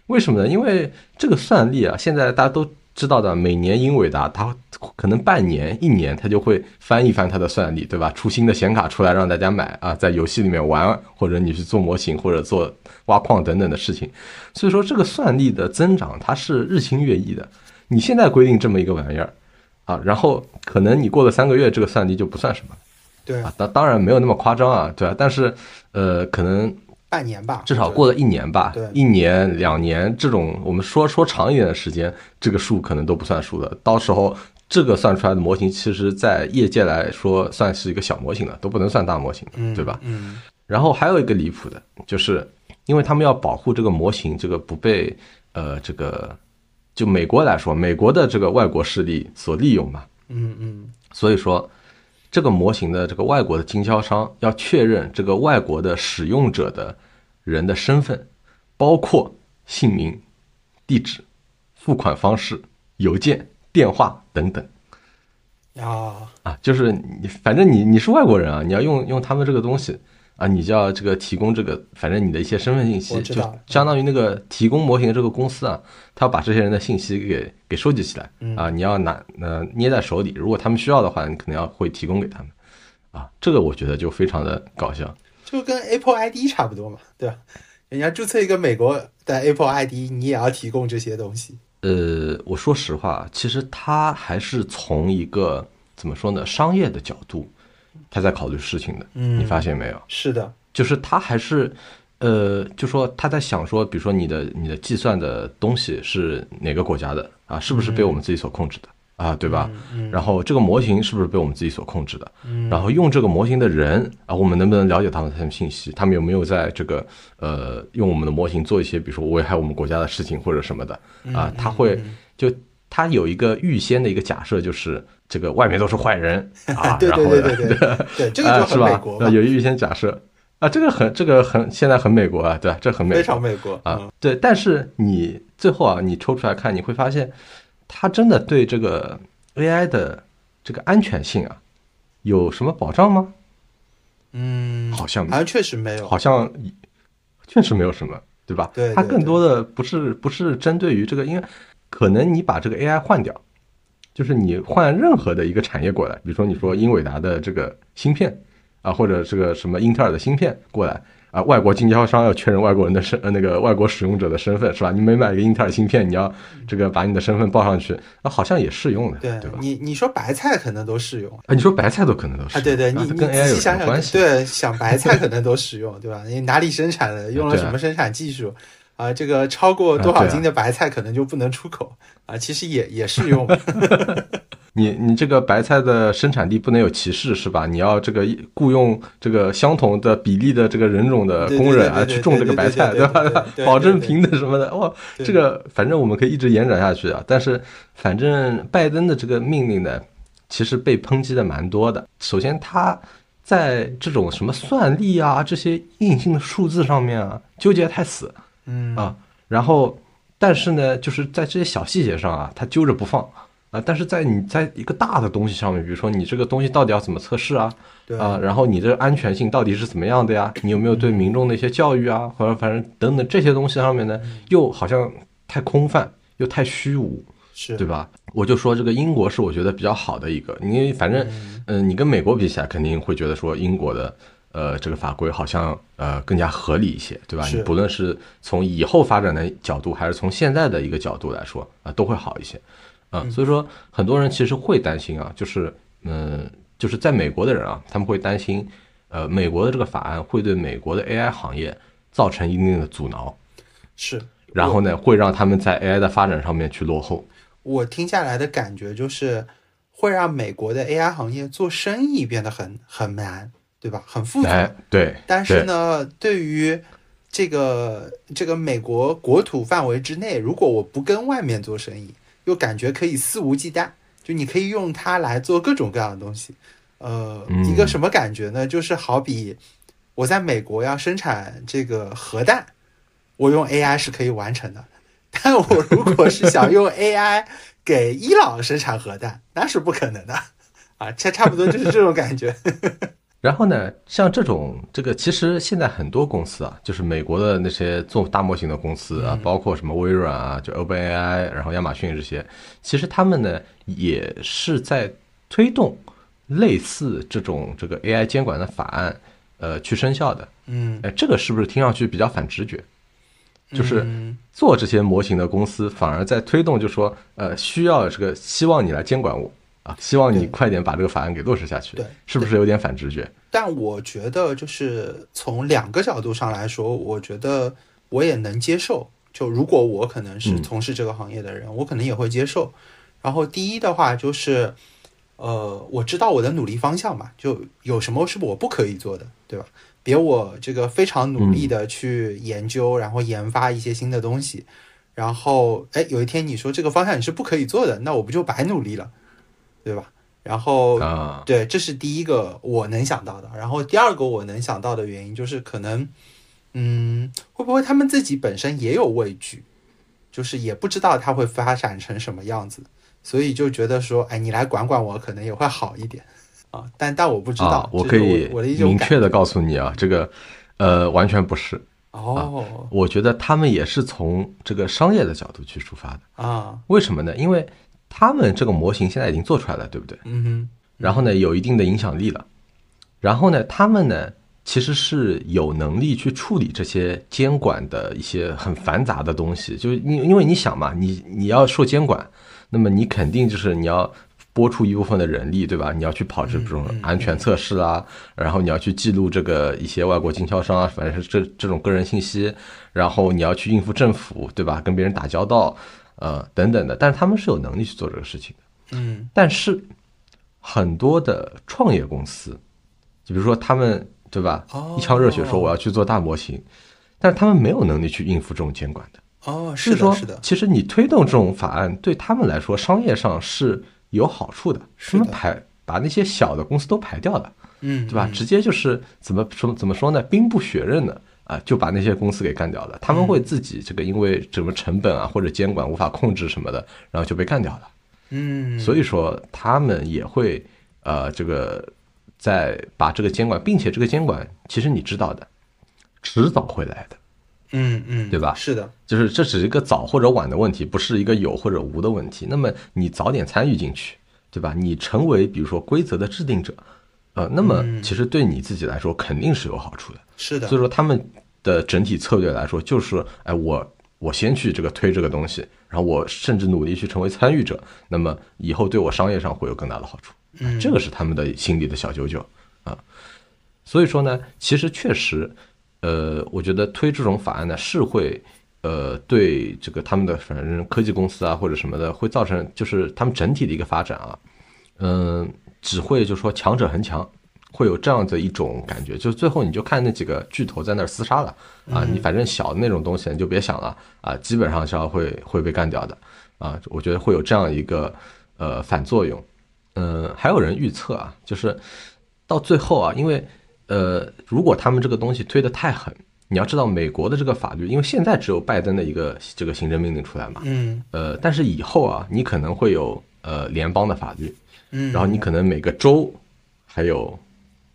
为什么呢？因为这个算力啊，现在大家都。知道的，每年英伟达它可能半年、一年，它就会翻一翻它的算力，对吧？出新的显卡出来让大家买啊，在游戏里面玩，或者你去做模型，或者做挖矿等等的事情。所以说，这个算力的增长它是日新月异的。你现在规定这么一个玩意儿啊，然后可能你过了三个月，这个算力就不算什么。对啊，当当然没有那么夸张啊，对啊？但是呃，可能。半年吧，至少过了一年吧。对，一年两年这种，我们说说长一点的时间，这个数可能都不算数的。到时候这个算出来的模型，其实在业界来说算是一个小模型了，都不能算大模型，对吧？嗯。然后还有一个离谱的，就是因为他们要保护这个模型，这个不被呃这个就美国来说，美国的这个外国势力所利用嘛。嗯嗯。所以说。这个模型的这个外国的经销商要确认这个外国的使用者的人的身份，包括姓名、地址、付款方式、邮件、电话等等。啊啊，就是你，反正你你是外国人啊，你要用用他们这个东西。啊，你就要这个提供这个，反正你的一些身份信息，就相当于那个提供模型的这个公司啊，他要把这些人的信息给给收集起来啊，你要拿呃捏在手里，如果他们需要的话，你可能要会提供给他们啊，这个我觉得就非常的搞笑，就跟 Apple ID 差不多嘛，对吧？人家注册一个美国的 Apple ID，你也要提供这些东西。呃，我说实话，其实他还是从一个怎么说呢，商业的角度。他在考虑事情的，嗯，你发现没有？是的，就是他还是，呃，就说他在想说，比如说你的你的计算的东西是哪个国家的啊？是不是被我们自己所控制的啊，对吧？嗯然后这个模型是不是被我们自己所控制的？嗯然后用这个模型的人啊，我们能不能了解他们的信息？他们有没有在这个呃用我们的模型做一些，比如说危害我们国家的事情或者什么的啊？他会就他有一个预先的一个假设，就是这个外面都是坏人 啊，对然后对对对对 对，这个就啊是美国？有预先假设啊，这个很这个很现在很美国啊，对吧？这很美非常美国啊，对。但是你最后啊，你抽出来看，你会发现，它真的对这个 AI 的这个安全性啊，有什么保障吗？嗯，好像好像确实没有，好像确实没有什么，对吧？对对它更多的不是不是针对于这个，因为可能你把这个 AI 换掉，就是你换任何的一个产业过来，比如说你说英伟达的这个芯片啊，或者这个什么英特尔的芯片过来啊，外国经销商要确认外国人的身呃那个 外国使用者的身份是吧？你每买一个英特尔芯片，你要这个把你的身份报上去，啊，好像也适用的，对对吧？你你说白菜可能都适用啊，你说白菜都可能都是啊，对对，你跟 AI 有关系？对，想白菜可能都适用，对吧？你哪里生产的，用了什么生产技术啊？这个超过多少斤的白菜可能就不能出口啊，其实也也适用。你你这个白菜的生产地不能有歧视是吧？你要这个雇佣这个相同的比例的这个人种的工人啊去种这个白菜，对吧？保证平等什么的，哇，这个反正我们可以一直延展下去啊。但是反正拜登的这个命令呢，其实被抨击的蛮多的。首先他在这种什么算力啊这些硬性的数字上面啊纠结太死，嗯啊，然后但是呢，就是在这些小细节上啊，他揪着不放啊。但是在你在一个大的东西上面，比如说你这个东西到底要怎么测试啊？对啊，然后你的安全性到底是怎么样的呀？你有没有对民众的一些教育啊，或者反正等等这些东西上面呢，又好像太空泛，又太虚无，是对吧？我就说这个英国是我觉得比较好的一个，你反正嗯、你跟美国比起来，肯定会觉得说英国的。呃，这个法规好像呃更加合理一些，对吧？你不论是从以后发展的角度，还是从现在的一个角度来说啊、都会好一些。啊、所以说很多人其实会担心啊，就是嗯、就是在美国的人啊，他们会担心，呃，美国的这个法案会对美国的 AI 行业造成一定的阻挠，是。然后呢，会让他们在 AI 的发展上面去落后。我听下来的感觉就是，会让美国的 AI 行业做生意变得很很难，对吧？很复杂。哎，对，但是呢，对于这个这个美国国土范围之内，如果我不跟外面做生意，又感觉可以肆无忌惮，就你可以用它来做各种各样的东西。呃，嗯一个什么感觉呢？就是好比我在美国要生产这个核弹，我用 AI 是可以完成的。但我如果是想用 AI 给伊朗生产核弹，那是不可能的啊！差差不多就是这种感觉。然后呢，像这种这个，其实现在很多公司啊，就是美国的那些做大模型的公司啊，包括什么微软啊，就 OpenAI，然后亚马逊这些，其实他们呢也是在推动类似这种这个 AI 监管的法案，呃，去生效的。嗯，哎，这个是不是听上去比较反直觉？就是嗯做这些模型的公司反而在推动，就说呃，需要这个希望你来监管我啊，希望你快点把这个法案给落实下去，对是不是有点反直觉？但我觉得，就是从两个角度上来说，我觉得我也能接受。就如果我可能是嗯从事这个行业的人，我可能也会接受。然后第一的话就是，呃，我知道我的努力方向嘛，就有什么是我不可以做的，对吧？别我这个非常努力的去研究，然后研发一些新的东西，然后哎，有一天你说这个方向你是不可以做的，那我不就白努力了，对吧？然后啊，对，这是第一个我能想到的。然后第二个我能想到的原因就是，可能，嗯，会不会他们自己本身也有畏惧，就是也不知道它会发展成什么样子，所以就觉得说，哎，你来管管我，可能也会好一点啊。但但我不知道，啊，我可以明确的告诉你啊，这个呃完全不是，哦我觉得他们也是从这个商业的角度去出发的。啊，为什么呢？因为他们这个模型现在已经做出来了，对不对？嗯哼，然后呢，有一定的影响力了。然后呢，他们呢其实是有能力去处理这些监管的一些很繁杂的东西。就是因因为你想嘛，你你要受监管，那么你肯定就是你要拨出一部分的人力，对吧？你要去跑这种安全测试啦，然后你要去记录这个一些外国经销商啊，反正是这这种个人信息，然后你要去应付政府，对吧？跟别人打交道，呃等等的。但是他们是有能力去做这个事情的。嗯但是很多的创业公司，就比如说他们对吧，哦一腔热血说我要去做大模型，但是他们没有能力去应付这种监管的。哦，是的，是的，其实你推动这种法案对他们来说，商业上是有好处的，是的他们排把那些小的公司都排掉了，嗯，对吧？嗯直接就是怎么说怎么说呢？兵不血刃的啊，就把那些公司给干掉了。他们会自己这个因为什么成本啊或者监管无法控制什么的，然后就被干掉了。嗯，所以说他们也会呃这个在把这个监管，并且这个监管其实你知道的，迟早会来的。嗯嗯，对吧是的，就是这只是一个早或者晚的问题，不是一个有或者无的问题。那么你早点参与进去，对吧？你成为比如说规则的制定者，呃，那么嗯其实对你自己来说肯定是有好处的。是的所以，说他们的整体策略来说，就是哎，我我先去这个推这个东西，然后我甚至努力去成为参与者，那么以后对我商业上会有更大的好处。嗯这个是他们的心里的小九九啊。所以说呢，其实确实，呃，我觉得推这种法案呢，是会呃对这个他们的反正科技公司啊或者什么的，会造成就是他们整体的一个发展啊，嗯、只会就说强者恒强。会有这样的一种感觉，就是最后你就看那几个巨头在那儿厮杀了啊，你反正小的那种东西你就别想了啊，基本上是要会会被干掉的啊，我觉得会有这样一个呃反作用。嗯，还有人预测啊，就是到最后啊，因为呃，如果他们这个东西推得太狠，你要知道美国的这个法律，因为现在只有拜登的一个这个行政命令出来嘛，嗯。呃，但是以后啊，你可能会有呃联邦的法律，嗯，然后你可能每个州还有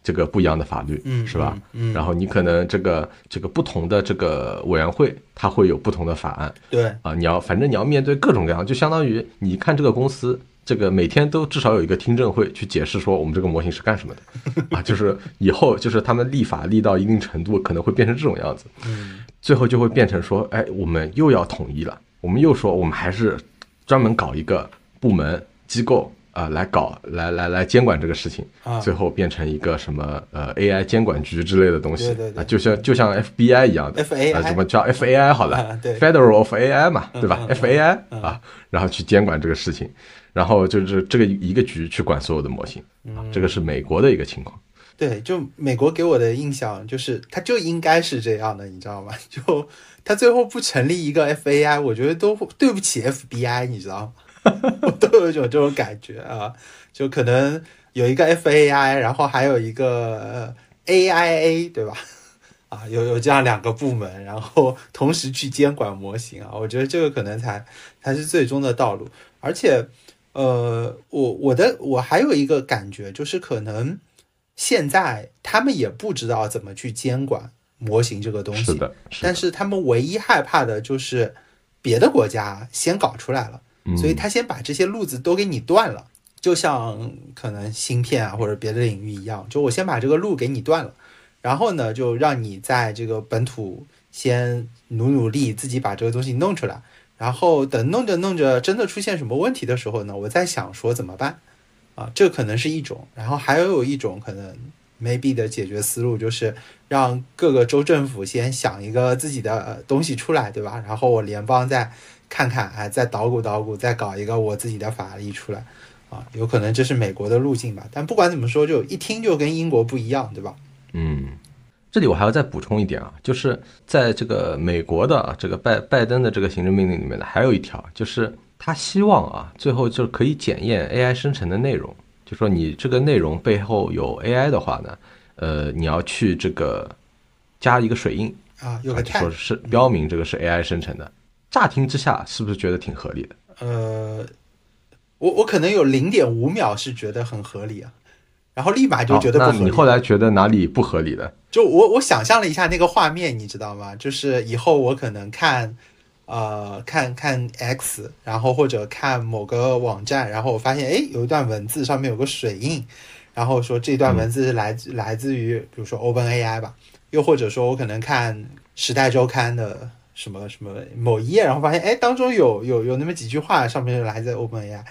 这个不一样的法律，嗯是吧？嗯嗯。然后你可能这个这个不同的这个委员会，它会有不同的法案。对，啊，你要反正你要面对各种各样，就相当于你看这个公司。这个每天都至少有一个听证会去解释说我们这个模型是干什么的，啊，就是以后就是他们立法立到一定程度，可能会变成这种样子，嗯。最后就会变成说，哎，我们又要统一了，我们又说我们还是专门搞一个部门机构啊、来搞来来来监管这个事情，啊最后变成一个什么呃 AI 监管局之类的东西对对对啊，就像就像 FBI 一样的 FAI 啊，怎么叫 FAI 好了、啊对 f e d e r a l of AI 嘛，对吧、嗯嗯 f a i 啊，然后去监管这个事情，然后就是这个一个局去管所有的模型啊，这个是美国的一个情况。对，就美国给我的印象就是，它就应该是这样的，你知道吗？就它最后不成立一个 FAI，我觉得都对不起 FBI，你知道吗？我都有一种这种感觉啊，就可能有一个 FAI，然后还有一个呃 AIA，对吧？啊，有有这样两个部门，然后同时去监管模型啊，我觉得这个可能才才是最终的道路。而且，呃，我我的我还有一个感觉，就是可能现在他们也不知道怎么去监管模型这个东西，是的，是的但是他们唯一害怕的就是别的国家先搞出来了，嗯所以他先把这些路子都给你断了，就像可能芯片啊或者别的领域一样，就我先把这个路给你断了，然后呢就让你在这个本土先努努力，自己把这个东西弄出来，然后等弄着弄着真的出现什么问题的时候呢，我再想说怎么办啊，这可能是一种，然后还有一种可能 maybe 的解决思路就是让各个州政府先想一个自己的东西出来，对吧？然后我联邦再看看，哎，再捣鼓捣鼓，再搞一个我自己的法律出来，啊，有可能这是美国的路径吧。但不管怎么说，就一听就跟英国不一样，对吧？嗯，这里我还要再补充一点啊，就是在这个美国的啊这个拜拜登的这个行政命令里面呢，还有一条，就是他希望啊，最后就是可以检验 AI 生成的内容，就说你这个内容背后有 AI 的话呢，呃，你要去这个加一个水印，啊，有啊，个就说是标明这个是 AI 生成的。乍听之下，是不是觉得挺合理的？呃，我我可能有零点五秒是觉得很合理啊，然后立马就觉得不合理。你后来觉得哪里不合理的？就我我想象了一下那个画面，你知道吗？就是以后我可能看，呃，看看 X，然后或者看某个网站，然后我发现哎有一段文字上面有个水印，然后说这段文字是来自、来自于比如说 OpenAI 吧，又或者说我可能看《时代周刊》的什么什么某一页，然后发现哎当中有有有那么几句话上面是来自 OpenAI。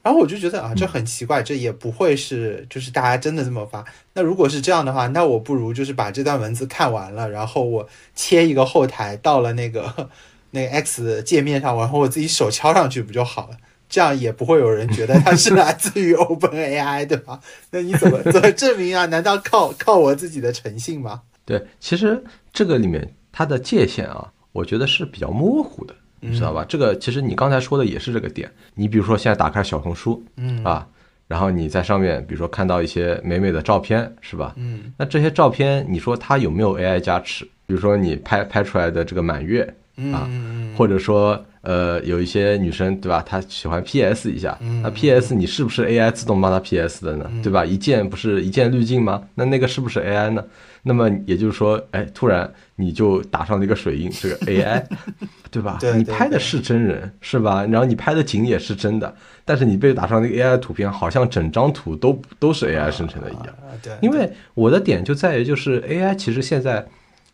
然后我就觉得啊，这很奇怪，这也不会是就是大家真的这么发。那如果是这样的话，那我不如就是把这段文字看完了，然后我切一个后台到了那个 那个 X 界面上，然后我自己手敲上去不就好了？这样也不会有人觉得它是来自于 Open AI，对吧？那你怎么怎么证明啊？难道靠靠我自己的诚信吗？对，其实这个里面它的界限啊，我觉得是比较模糊的，你知道吧？这个其实你刚才说的也是这个点。你比如说现在打开小红书，嗯啊，然后你在上面，比如说看到一些美美的照片，是吧？嗯那这些照片，你说它有没有 AI 加持？比如说你拍拍出来的这个满月，嗯啊嗯或者说呃有一些女生对吧，她喜欢 PS 一下，嗯那 PS 你是不是 AI 自动帮她 PS 的呢？对吧？一键不是一键滤镜吗？那那个是不是 AI 呢？那么也就是说，哎，突然你就打上了一个水印，这个 AI，对吧？对对你拍的是真人是吧？然后你拍的景也是真的，但是你被打上那个 AI 图片，好像整张图都都是 AI 生成的一样。啊对，因为我的点就在于，就是 AI 其实现在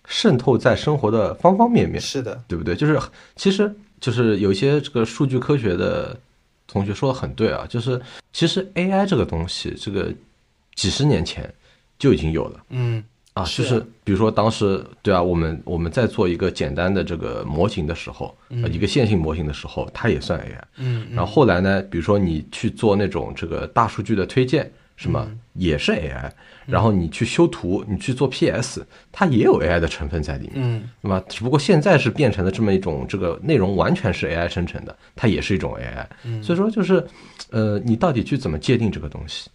渗透在生活的方方面面，是的，对不对？就是其实就是有一些这个数据科学的同学说的很对啊，就是其实 AI 这个东西，这个几十年前就已经有了。嗯啊，就是比如说当时对啊，我们我们在做一个简单的这个模型的时候，呃一个线性模型的时候，它也算 AI。嗯然后后来呢，比如说你去做那种这个大数据的推荐，什么嗯也是 AI。然后你去修图，你去做 PS，它也有 AI 的成分在里面。嗯那么只不过现在是变成了这么一种这个内容完全是 AI 生成的，它也是一种 AI。所以说就是，呃，你到底去怎么界定这个东西？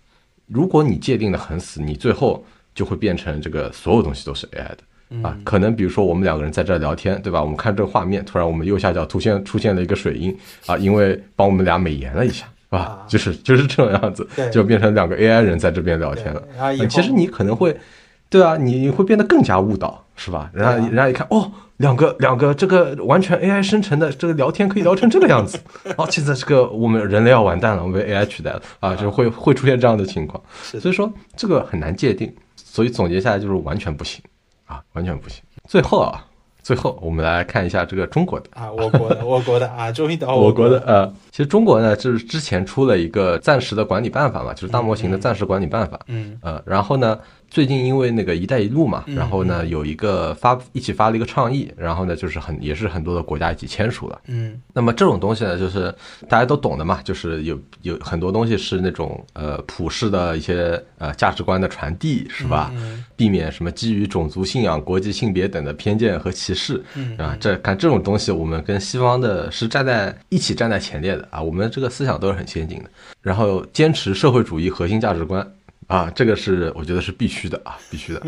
如果你界定的很死，你最后就会变成这个所有东西都是 AI 的。啊，可能比如说我们两个人在这儿聊天，对吧？我们看这个画面，突然我们右下角出现出现了一个水印啊，因为帮我们俩美颜了一下，是吧啊？就是 就是这种样子，就变成两个 AI 人在这边聊天了。其实你可能会，对啊，你你会变得更加误导，是吧？人家人家一看，哦，两个两个这个完全 AI 生成的这个聊天可以聊成这个样子，哦，现在这个我们人类要完蛋了，我们被 AI 取代了啊，就会会出现这样的情况。所以说这个很难界定，所以总结下来就是完全不行啊，完全不行。最后啊，最后我们来看一下这个中国的。啊，我国的 我国的啊，终于到我国国的呃，其实中国呢，就是之前出了一个暂时的管理办法嘛，就是大模型的暂时管理办法。嗯呃，然后呢，最近因为那个“一带一路”嘛，嗯然后呢有一个发一起发了一个倡议，然后呢就是很也是很多的国家一起签署了。嗯。那么这种东西呢，就是大家都懂的嘛，就是有有很多东西是那种呃普世的一些呃价值观的传递，是吧？嗯避免什么基于种族信仰、国籍、性别等的偏见和歧视，嗯啊，这看这种东西，我们跟西方的是站在一起站在前列的啊，我们这个思想都是很先进的，然后坚持社会主义核心价值观啊，这个是我觉得是必须的啊，必须的。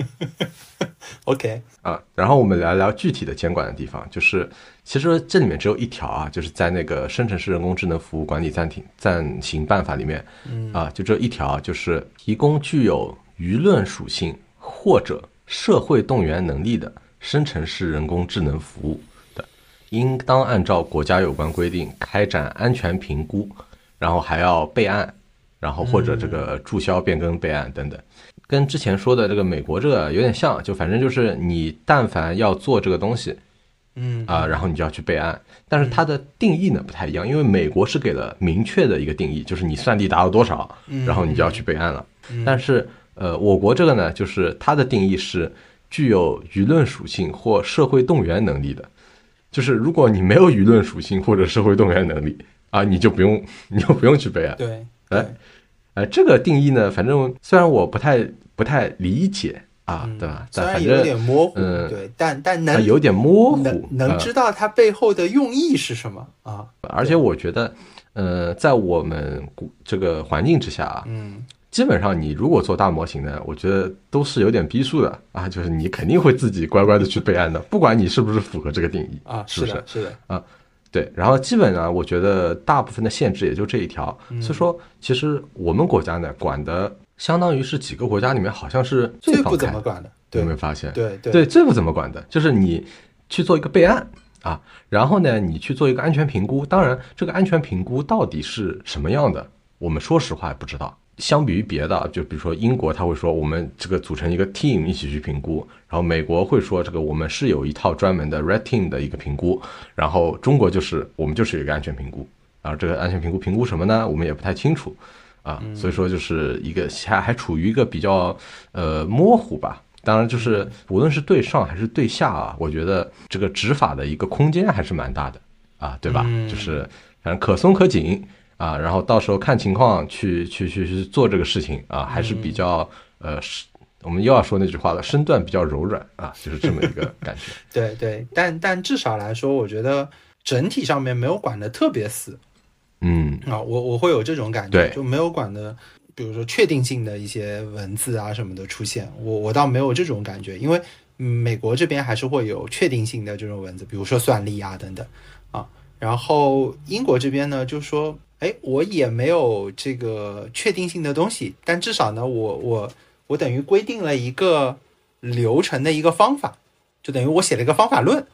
OK，啊，然后我们聊聊具体的监管的地方，就是其实这里面只有一条啊，就是在那个生成式人工智能服务管理暂停暂行办法里面，嗯啊，就这一条，就是提供具有舆论属性或者社会动员能力的生成式人工智能服务的，应当按照国家有关规定开展安全评估，然后还要备案，然后或者这个注销、变更、备案等等。跟之前说的这个美国这个有点像，就反正就是你但凡要做这个东西嗯啊、然后你就要去备案，但是它的定义呢不太一样，因为美国是给了明确的一个定义，就是你算力达到多少，然后你就要去备案了。但是呃，我国这个呢，就是它的定义是具有舆论属性或社会动员能力的，就是如果你没有舆论属性或者社会动员能力啊，你就不用你就不用去备案。对，哎对，呃，这个定义呢，反正虽然我不太不太理解啊，对吧？虽然有但反正点模糊，嗯对，但但它能有点模糊能，知道它背后的用意是什么啊？而且我觉得，呃，在我们这个环境之下啊，嗯基本上你如果做大模型呢，我觉得都是有点逼数的啊，就是你肯定会自己乖乖的去备案的，不管你是不是符合这个定义啊，是不是的，是的，对，然后基本上我觉得大部分的限制也就这一条，嗯所以说其实我们国家呢管的相当于是几个国家里面好像是最最不怎么管的，对有没有发现？对对对，最不怎么管的就是你去做一个备案啊，然后呢，你去做一个安全评估。当然，这个安全评估到底是什么样的，我们说实话也不知道。相比于别的，就比如说英国，他会说我们这个组成一个 team 一起去评估，然后美国会说这个我们是有一套专门的 red team 的一个评估，然后中国就是我们就是有一个安全评估，然后这个安全评估评估什么呢？我们也不太清楚啊，所以说就是一个还还处于一个比较呃模糊吧。当然，就是无论是对上还是对下啊，我觉得这个执法的一个空间还是蛮大的啊，对吧？嗯就是反正可松可紧啊，然后到时候看情况去去去去做这个事情啊，还是比较呃是。我们又要说那句话了，身段比较柔软啊，就是这么一个 感觉。对对，但但至少来说，我觉得整体上面没有管得特别死。嗯啊，我我会有这种感觉，就没有管的，比如说确定性的一些文字啊什么的出现，我我倒没有这种感觉，因为嗯美国这边还是会有确定性的这种文字，比如说算力啊等等啊，然后英国这边呢就说，哎，我也没有这个确定性的东西，但至少呢，我我我等于规定了一个流程的一个方法，就等于我写了一个方法论。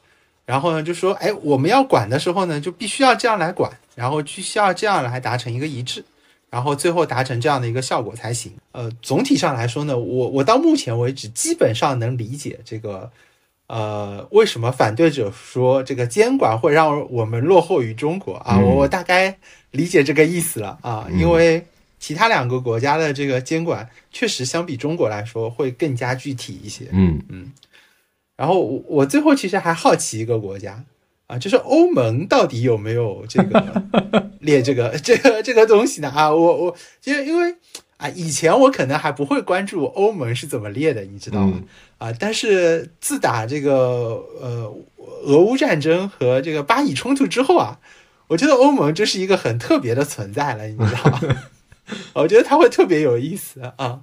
然后呢，就说，哎，我们要管的时候呢，就必须要这样来管，然后必须要这样来达成一个一致，然后最后达成这样的一个效果才行。呃，总体上来说呢，我我到目前为止基本上能理解这个，呃，为什么反对者说这个监管会让我们落后于中国啊？我我大概理解这个意思了啊，因为其他两个国家的这个监管确实相比中国来说会更加具体一些。嗯嗯。然后我我最后其实还好奇一个国家啊，就是欧盟到底有没有这个 列这个这个这个东西呢？啊，我我其实因为啊，以前我可能还不会关注欧盟是怎么列的，你知道吗？啊，但是自打这个呃俄乌战争和这个巴以冲突之后啊，我觉得欧盟这是一个很特别的存在了，你知道吗？我觉得它会特别有意思啊。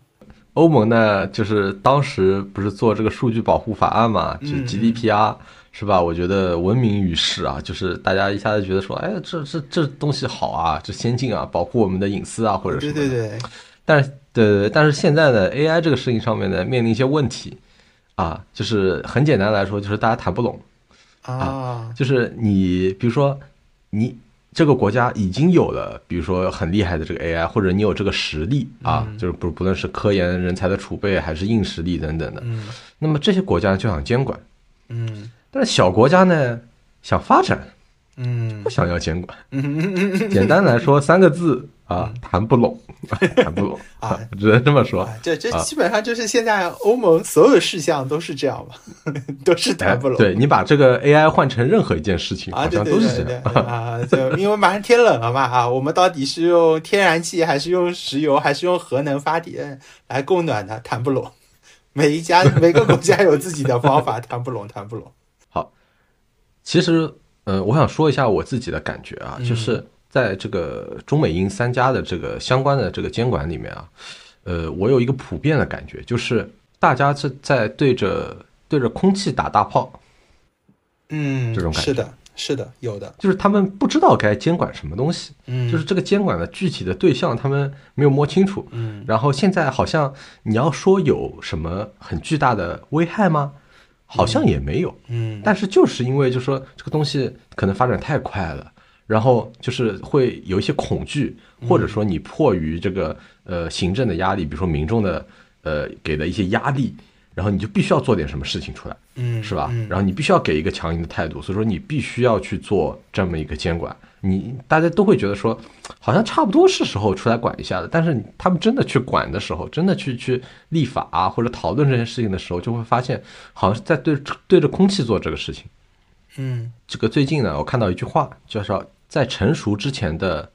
欧盟呢，就是当时不是做这个数据保护法案嘛，就 GDPR 是吧？我觉得闻名于世啊，就是大家一下子觉得说，哎，这这这东西好啊，这先进啊，保护我们的隐私啊，或者什么。对对对。但是，对对，但是现在呢，AI 这个事情上面呢，面临一些问题啊，就是很简单来说，就是大家谈不拢啊，就是你比如说你。这个国家已经有了，比如说很厉害的这个 AI，或者你有这个实力啊，就是不不论是科研人才的储备，还是硬实力等等的。嗯，那么这些国家就想监管，嗯，但是小国家呢想发展，嗯，不想要监管。嗯，简单来说三个字啊，谈不拢，谈不拢啊，只能这么说。这这基本上就是现在欧盟所有的事项都是这样嘛，都是谈不拢。对你把这个 AI 换成任何一件事情，好像都是这样啊。就因为马上天冷了嘛啊，我们到底是用天然气还是用石油还是用核能发电来供暖的？谈不拢。每一家每个国家有自己的方法，谈不拢，谈不拢。好，其实呃，我想说一下我自己的感觉啊，就是在这个中美英三家的这个相关的这个监管里面啊，呃，我有一个普遍的感觉，就是大家是在对着对着空气打大炮。嗯，这种感觉是的，是的，有的，就是他们不知道该监管什么东西，嗯，就是这个监管的具体的对象他们没有摸清楚，嗯，然后现在好像你要说有什么很巨大的危害吗？好像也没有，嗯，但是就是因为就说这个东西可能发展太快了，然后就是会有一些恐惧，或者说你迫于这个呃行政的压力，比如说民众的呃给的一些压力。然后你就必须要做点什么事情出来，嗯，是吧？嗯然后你必须要给一个强硬的态度，所以说你必须要去做这么一个监管。你大家都会觉得说，好像差不多是时候出来管一下的。但是他们真的去管的时候，真的去去立法啊，或者讨论这件事情的时候，就会发现好像是在对对着空气做这个事情。嗯这个最近呢，我看到一句话，就是说在成熟之前的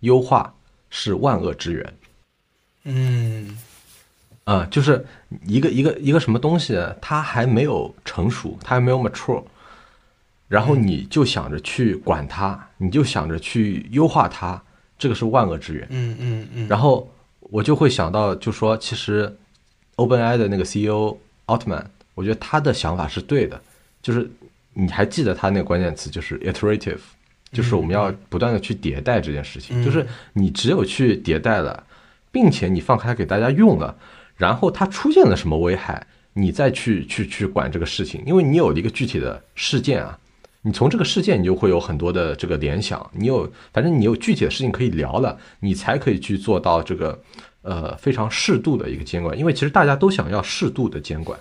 优化是万恶之源。嗯啊、就是一个一个一个什么东西，它还没有成熟，它还没有 mature，然后你就想着去管它，你就想着去优化它，这个是万恶之源。嗯嗯嗯，然后我就会想到，就说其实 OpenAI 的那个 CEO 奥特曼，我觉得他的想法是对的，就是你还记得他那个关键词就是 iterative，就是我们要不断的去迭代这件事情，嗯就是你只有去迭代了，并且你放开给大家用了，然后它出现了什么危害，你再去去去管这个事情，因为你有了一个具体的事件啊。你从这个事件，你就会有很多的这个联想，你有，反正你有具体的事情可以聊了，你才可以去做到这个，呃，非常适度的一个监管。因为其实大家都想要适度的监管，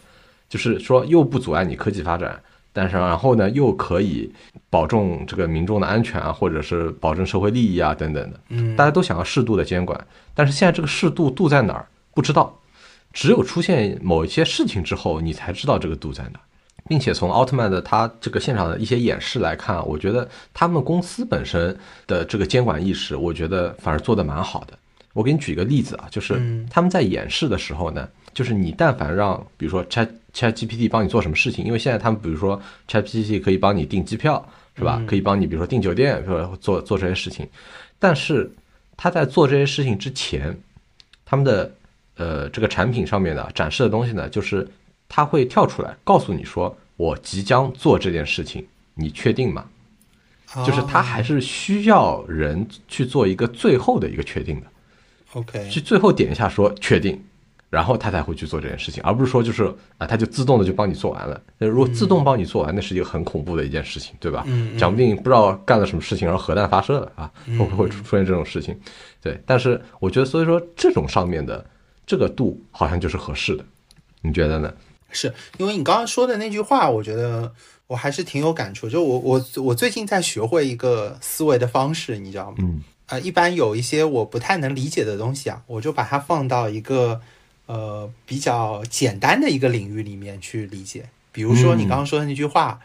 就是说又不阻碍你科技发展，但是然后呢又可以保证这个民众的安全啊，或者是保证社会利益啊等等的。嗯大家都想要适度的监管，但是现在这个适度度在哪儿不知道，只有出现某一些事情之后，你才知道这个度在哪儿。并且从奥特曼的他这个现场的一些演示来看，我觉得他们公司本身的这个监管意识，我觉得反而做得蛮好的。我给你举个例子啊，就是他们在演示的时候呢，就是你但凡让，比如说 Chat Chat GPT 帮你做什么事情，因为现在他们比如说 Chat GPT 可以帮你订机票，是吧？可以帮你比如说订酒店，是吧？做做这些事情，但是他在做这些事情之前，他们的呃这个产品上面的展示的东西呢，就是他会跳出来告诉你说，我即将做这件事情，你确定吗？就是他还是需要人去做一个最后的一个确定的。OK，去最后点一下说确定，然后他才会去做这件事情，而不是说就是啊，他就自动的就帮你做完了。那如果自动帮你做完，那是一个很恐怖的一件事情，对吧？嗯，讲不定不知道干了什么事情，然后核弹发射了啊，会不会出出现这种事情？对，但是我觉得，所以说这种上面的这个度好像就是合适的，你觉得呢？是因为你刚刚说的那句话，我觉得我还是挺有感触。就我我我最近在学会一个思维的方式，你知道吗？嗯。呃，一般有一些我不太能理解的东西啊，我就把它放到一个呃比较简单的一个领域里面去理解。比如说你刚刚说的那句话，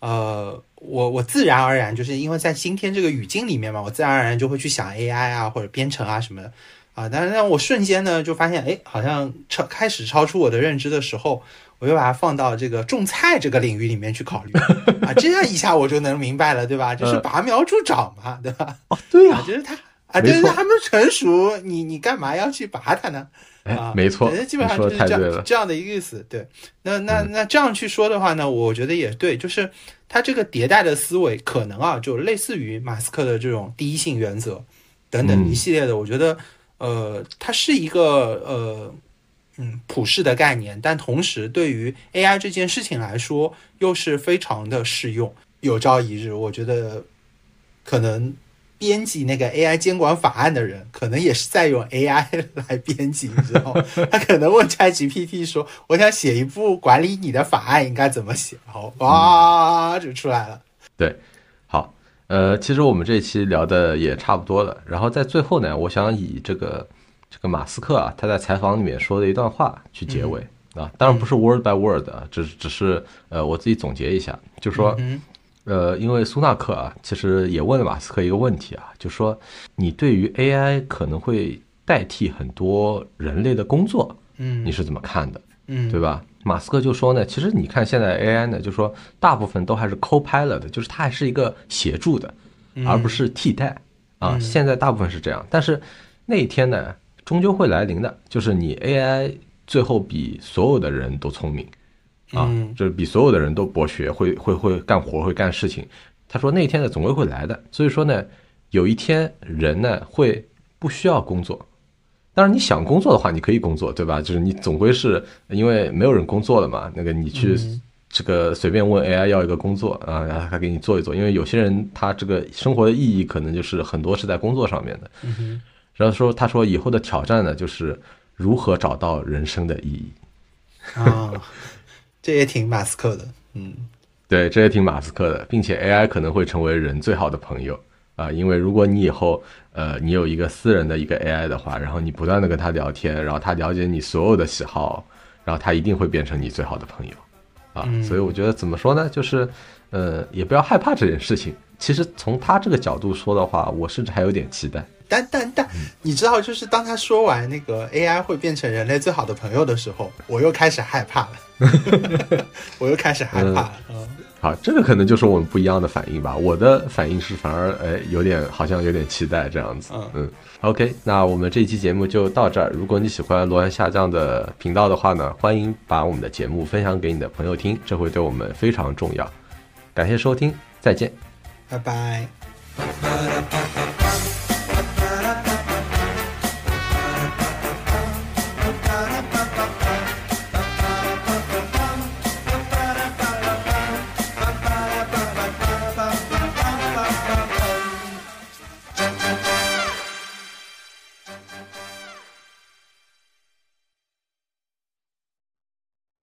呃，我我自然而然就是因为在今天这个语境里面嘛，我自然而然就会去想 AI 啊或者编程啊什么的啊。但是让我瞬间呢就发现，哎，好像超开始超出我的认知的时候。我就把它放到这个种菜这个领域里面去考虑 啊，这样一下我就能明白了，对吧？就是拔苗助长嘛，对吧？哦，对呀，就是它啊，对对，还没成熟，你你干嘛要去拔它呢？啊，没错，基本上就是这样这样的一个意思。对，那那那这样去说的话呢，我觉得也对，就是它这个迭代的思维可能啊，就类似于马斯克的这种第一性原则等等一系列的，我觉得呃，它是一个呃。嗯，普世的概念，但同时对于 AI 这件事情来说，又是非常的适用。有朝一日，我觉得可能编辑那个 AI 监管法案的人，可能也是在用 AI 来编辑，你知道吗？他可能问 ChatGPT 说：“我想写一部管理你的法案，应该怎么写？”然后哇，就出来了。对，好，呃，其实我们这期聊的也差不多了。然后在最后呢，我想以这个。这个马斯克啊，他在采访里面说的一段话去结尾啊，当然不是 word by word 啊，只只是呃我自己总结一下，就说，呃，因为苏纳克啊，其实也问了马斯克一个问题啊，就说你对于 AI 可能会代替很多人类的工作，嗯，你是怎么看的？嗯，对吧？马斯克就说呢，其实你看现在 AI 呢，就说大部分都还是 co-pilot 的，就是它还是一个协助的，而不是替代啊。现在大部分是这样，但是那一天呢？终究会来临的，就是你 AI 最后比所有的人都聪明，啊，就是比所有的人都博学，会会会干活，会干事情。他说那一天呢，总归会来的。所以说呢，有一天人呢会不需要工作。当然你想工作的话，你可以工作，对吧？就是你总归是因为没有人工作了嘛。那个你去这个随便问 AI 要一个工作啊，然后他给你做一做。因为有些人他这个生活的意义可能就是很多是在工作上面的。然后说，他说以后的挑战呢，就是如何找到人生的意义。啊，这也挺马斯克的，嗯，对，这也挺马斯克的，并且 AI 可能会成为人最好的朋友啊，因为如果你以后呃，你有一个私人的一个 AI 的话，然后你不断的跟他聊天，然后他了解你所有的喜好，然后他一定会变成你最好的朋友啊。所以我觉得怎么说呢，就是呃，也不要害怕这件事情。其实从他这个角度说的话，我甚至还有点期待。但但但，你知道，就是当他说完那个 AI 会变成人类最好的朋友的时候，我又开始害怕了，我又开始害怕了。嗯，好，这个可能就是我们不一样的反应吧。我的反应是反而哎，有点好像有点期待这样子。嗯，OK，那我们这一期节目就到这儿。如果你喜欢罗安下降的频道的话呢，欢迎把我们的节目分享给你的朋友听，这会对我们非常重要。感谢收听，再见，拜拜。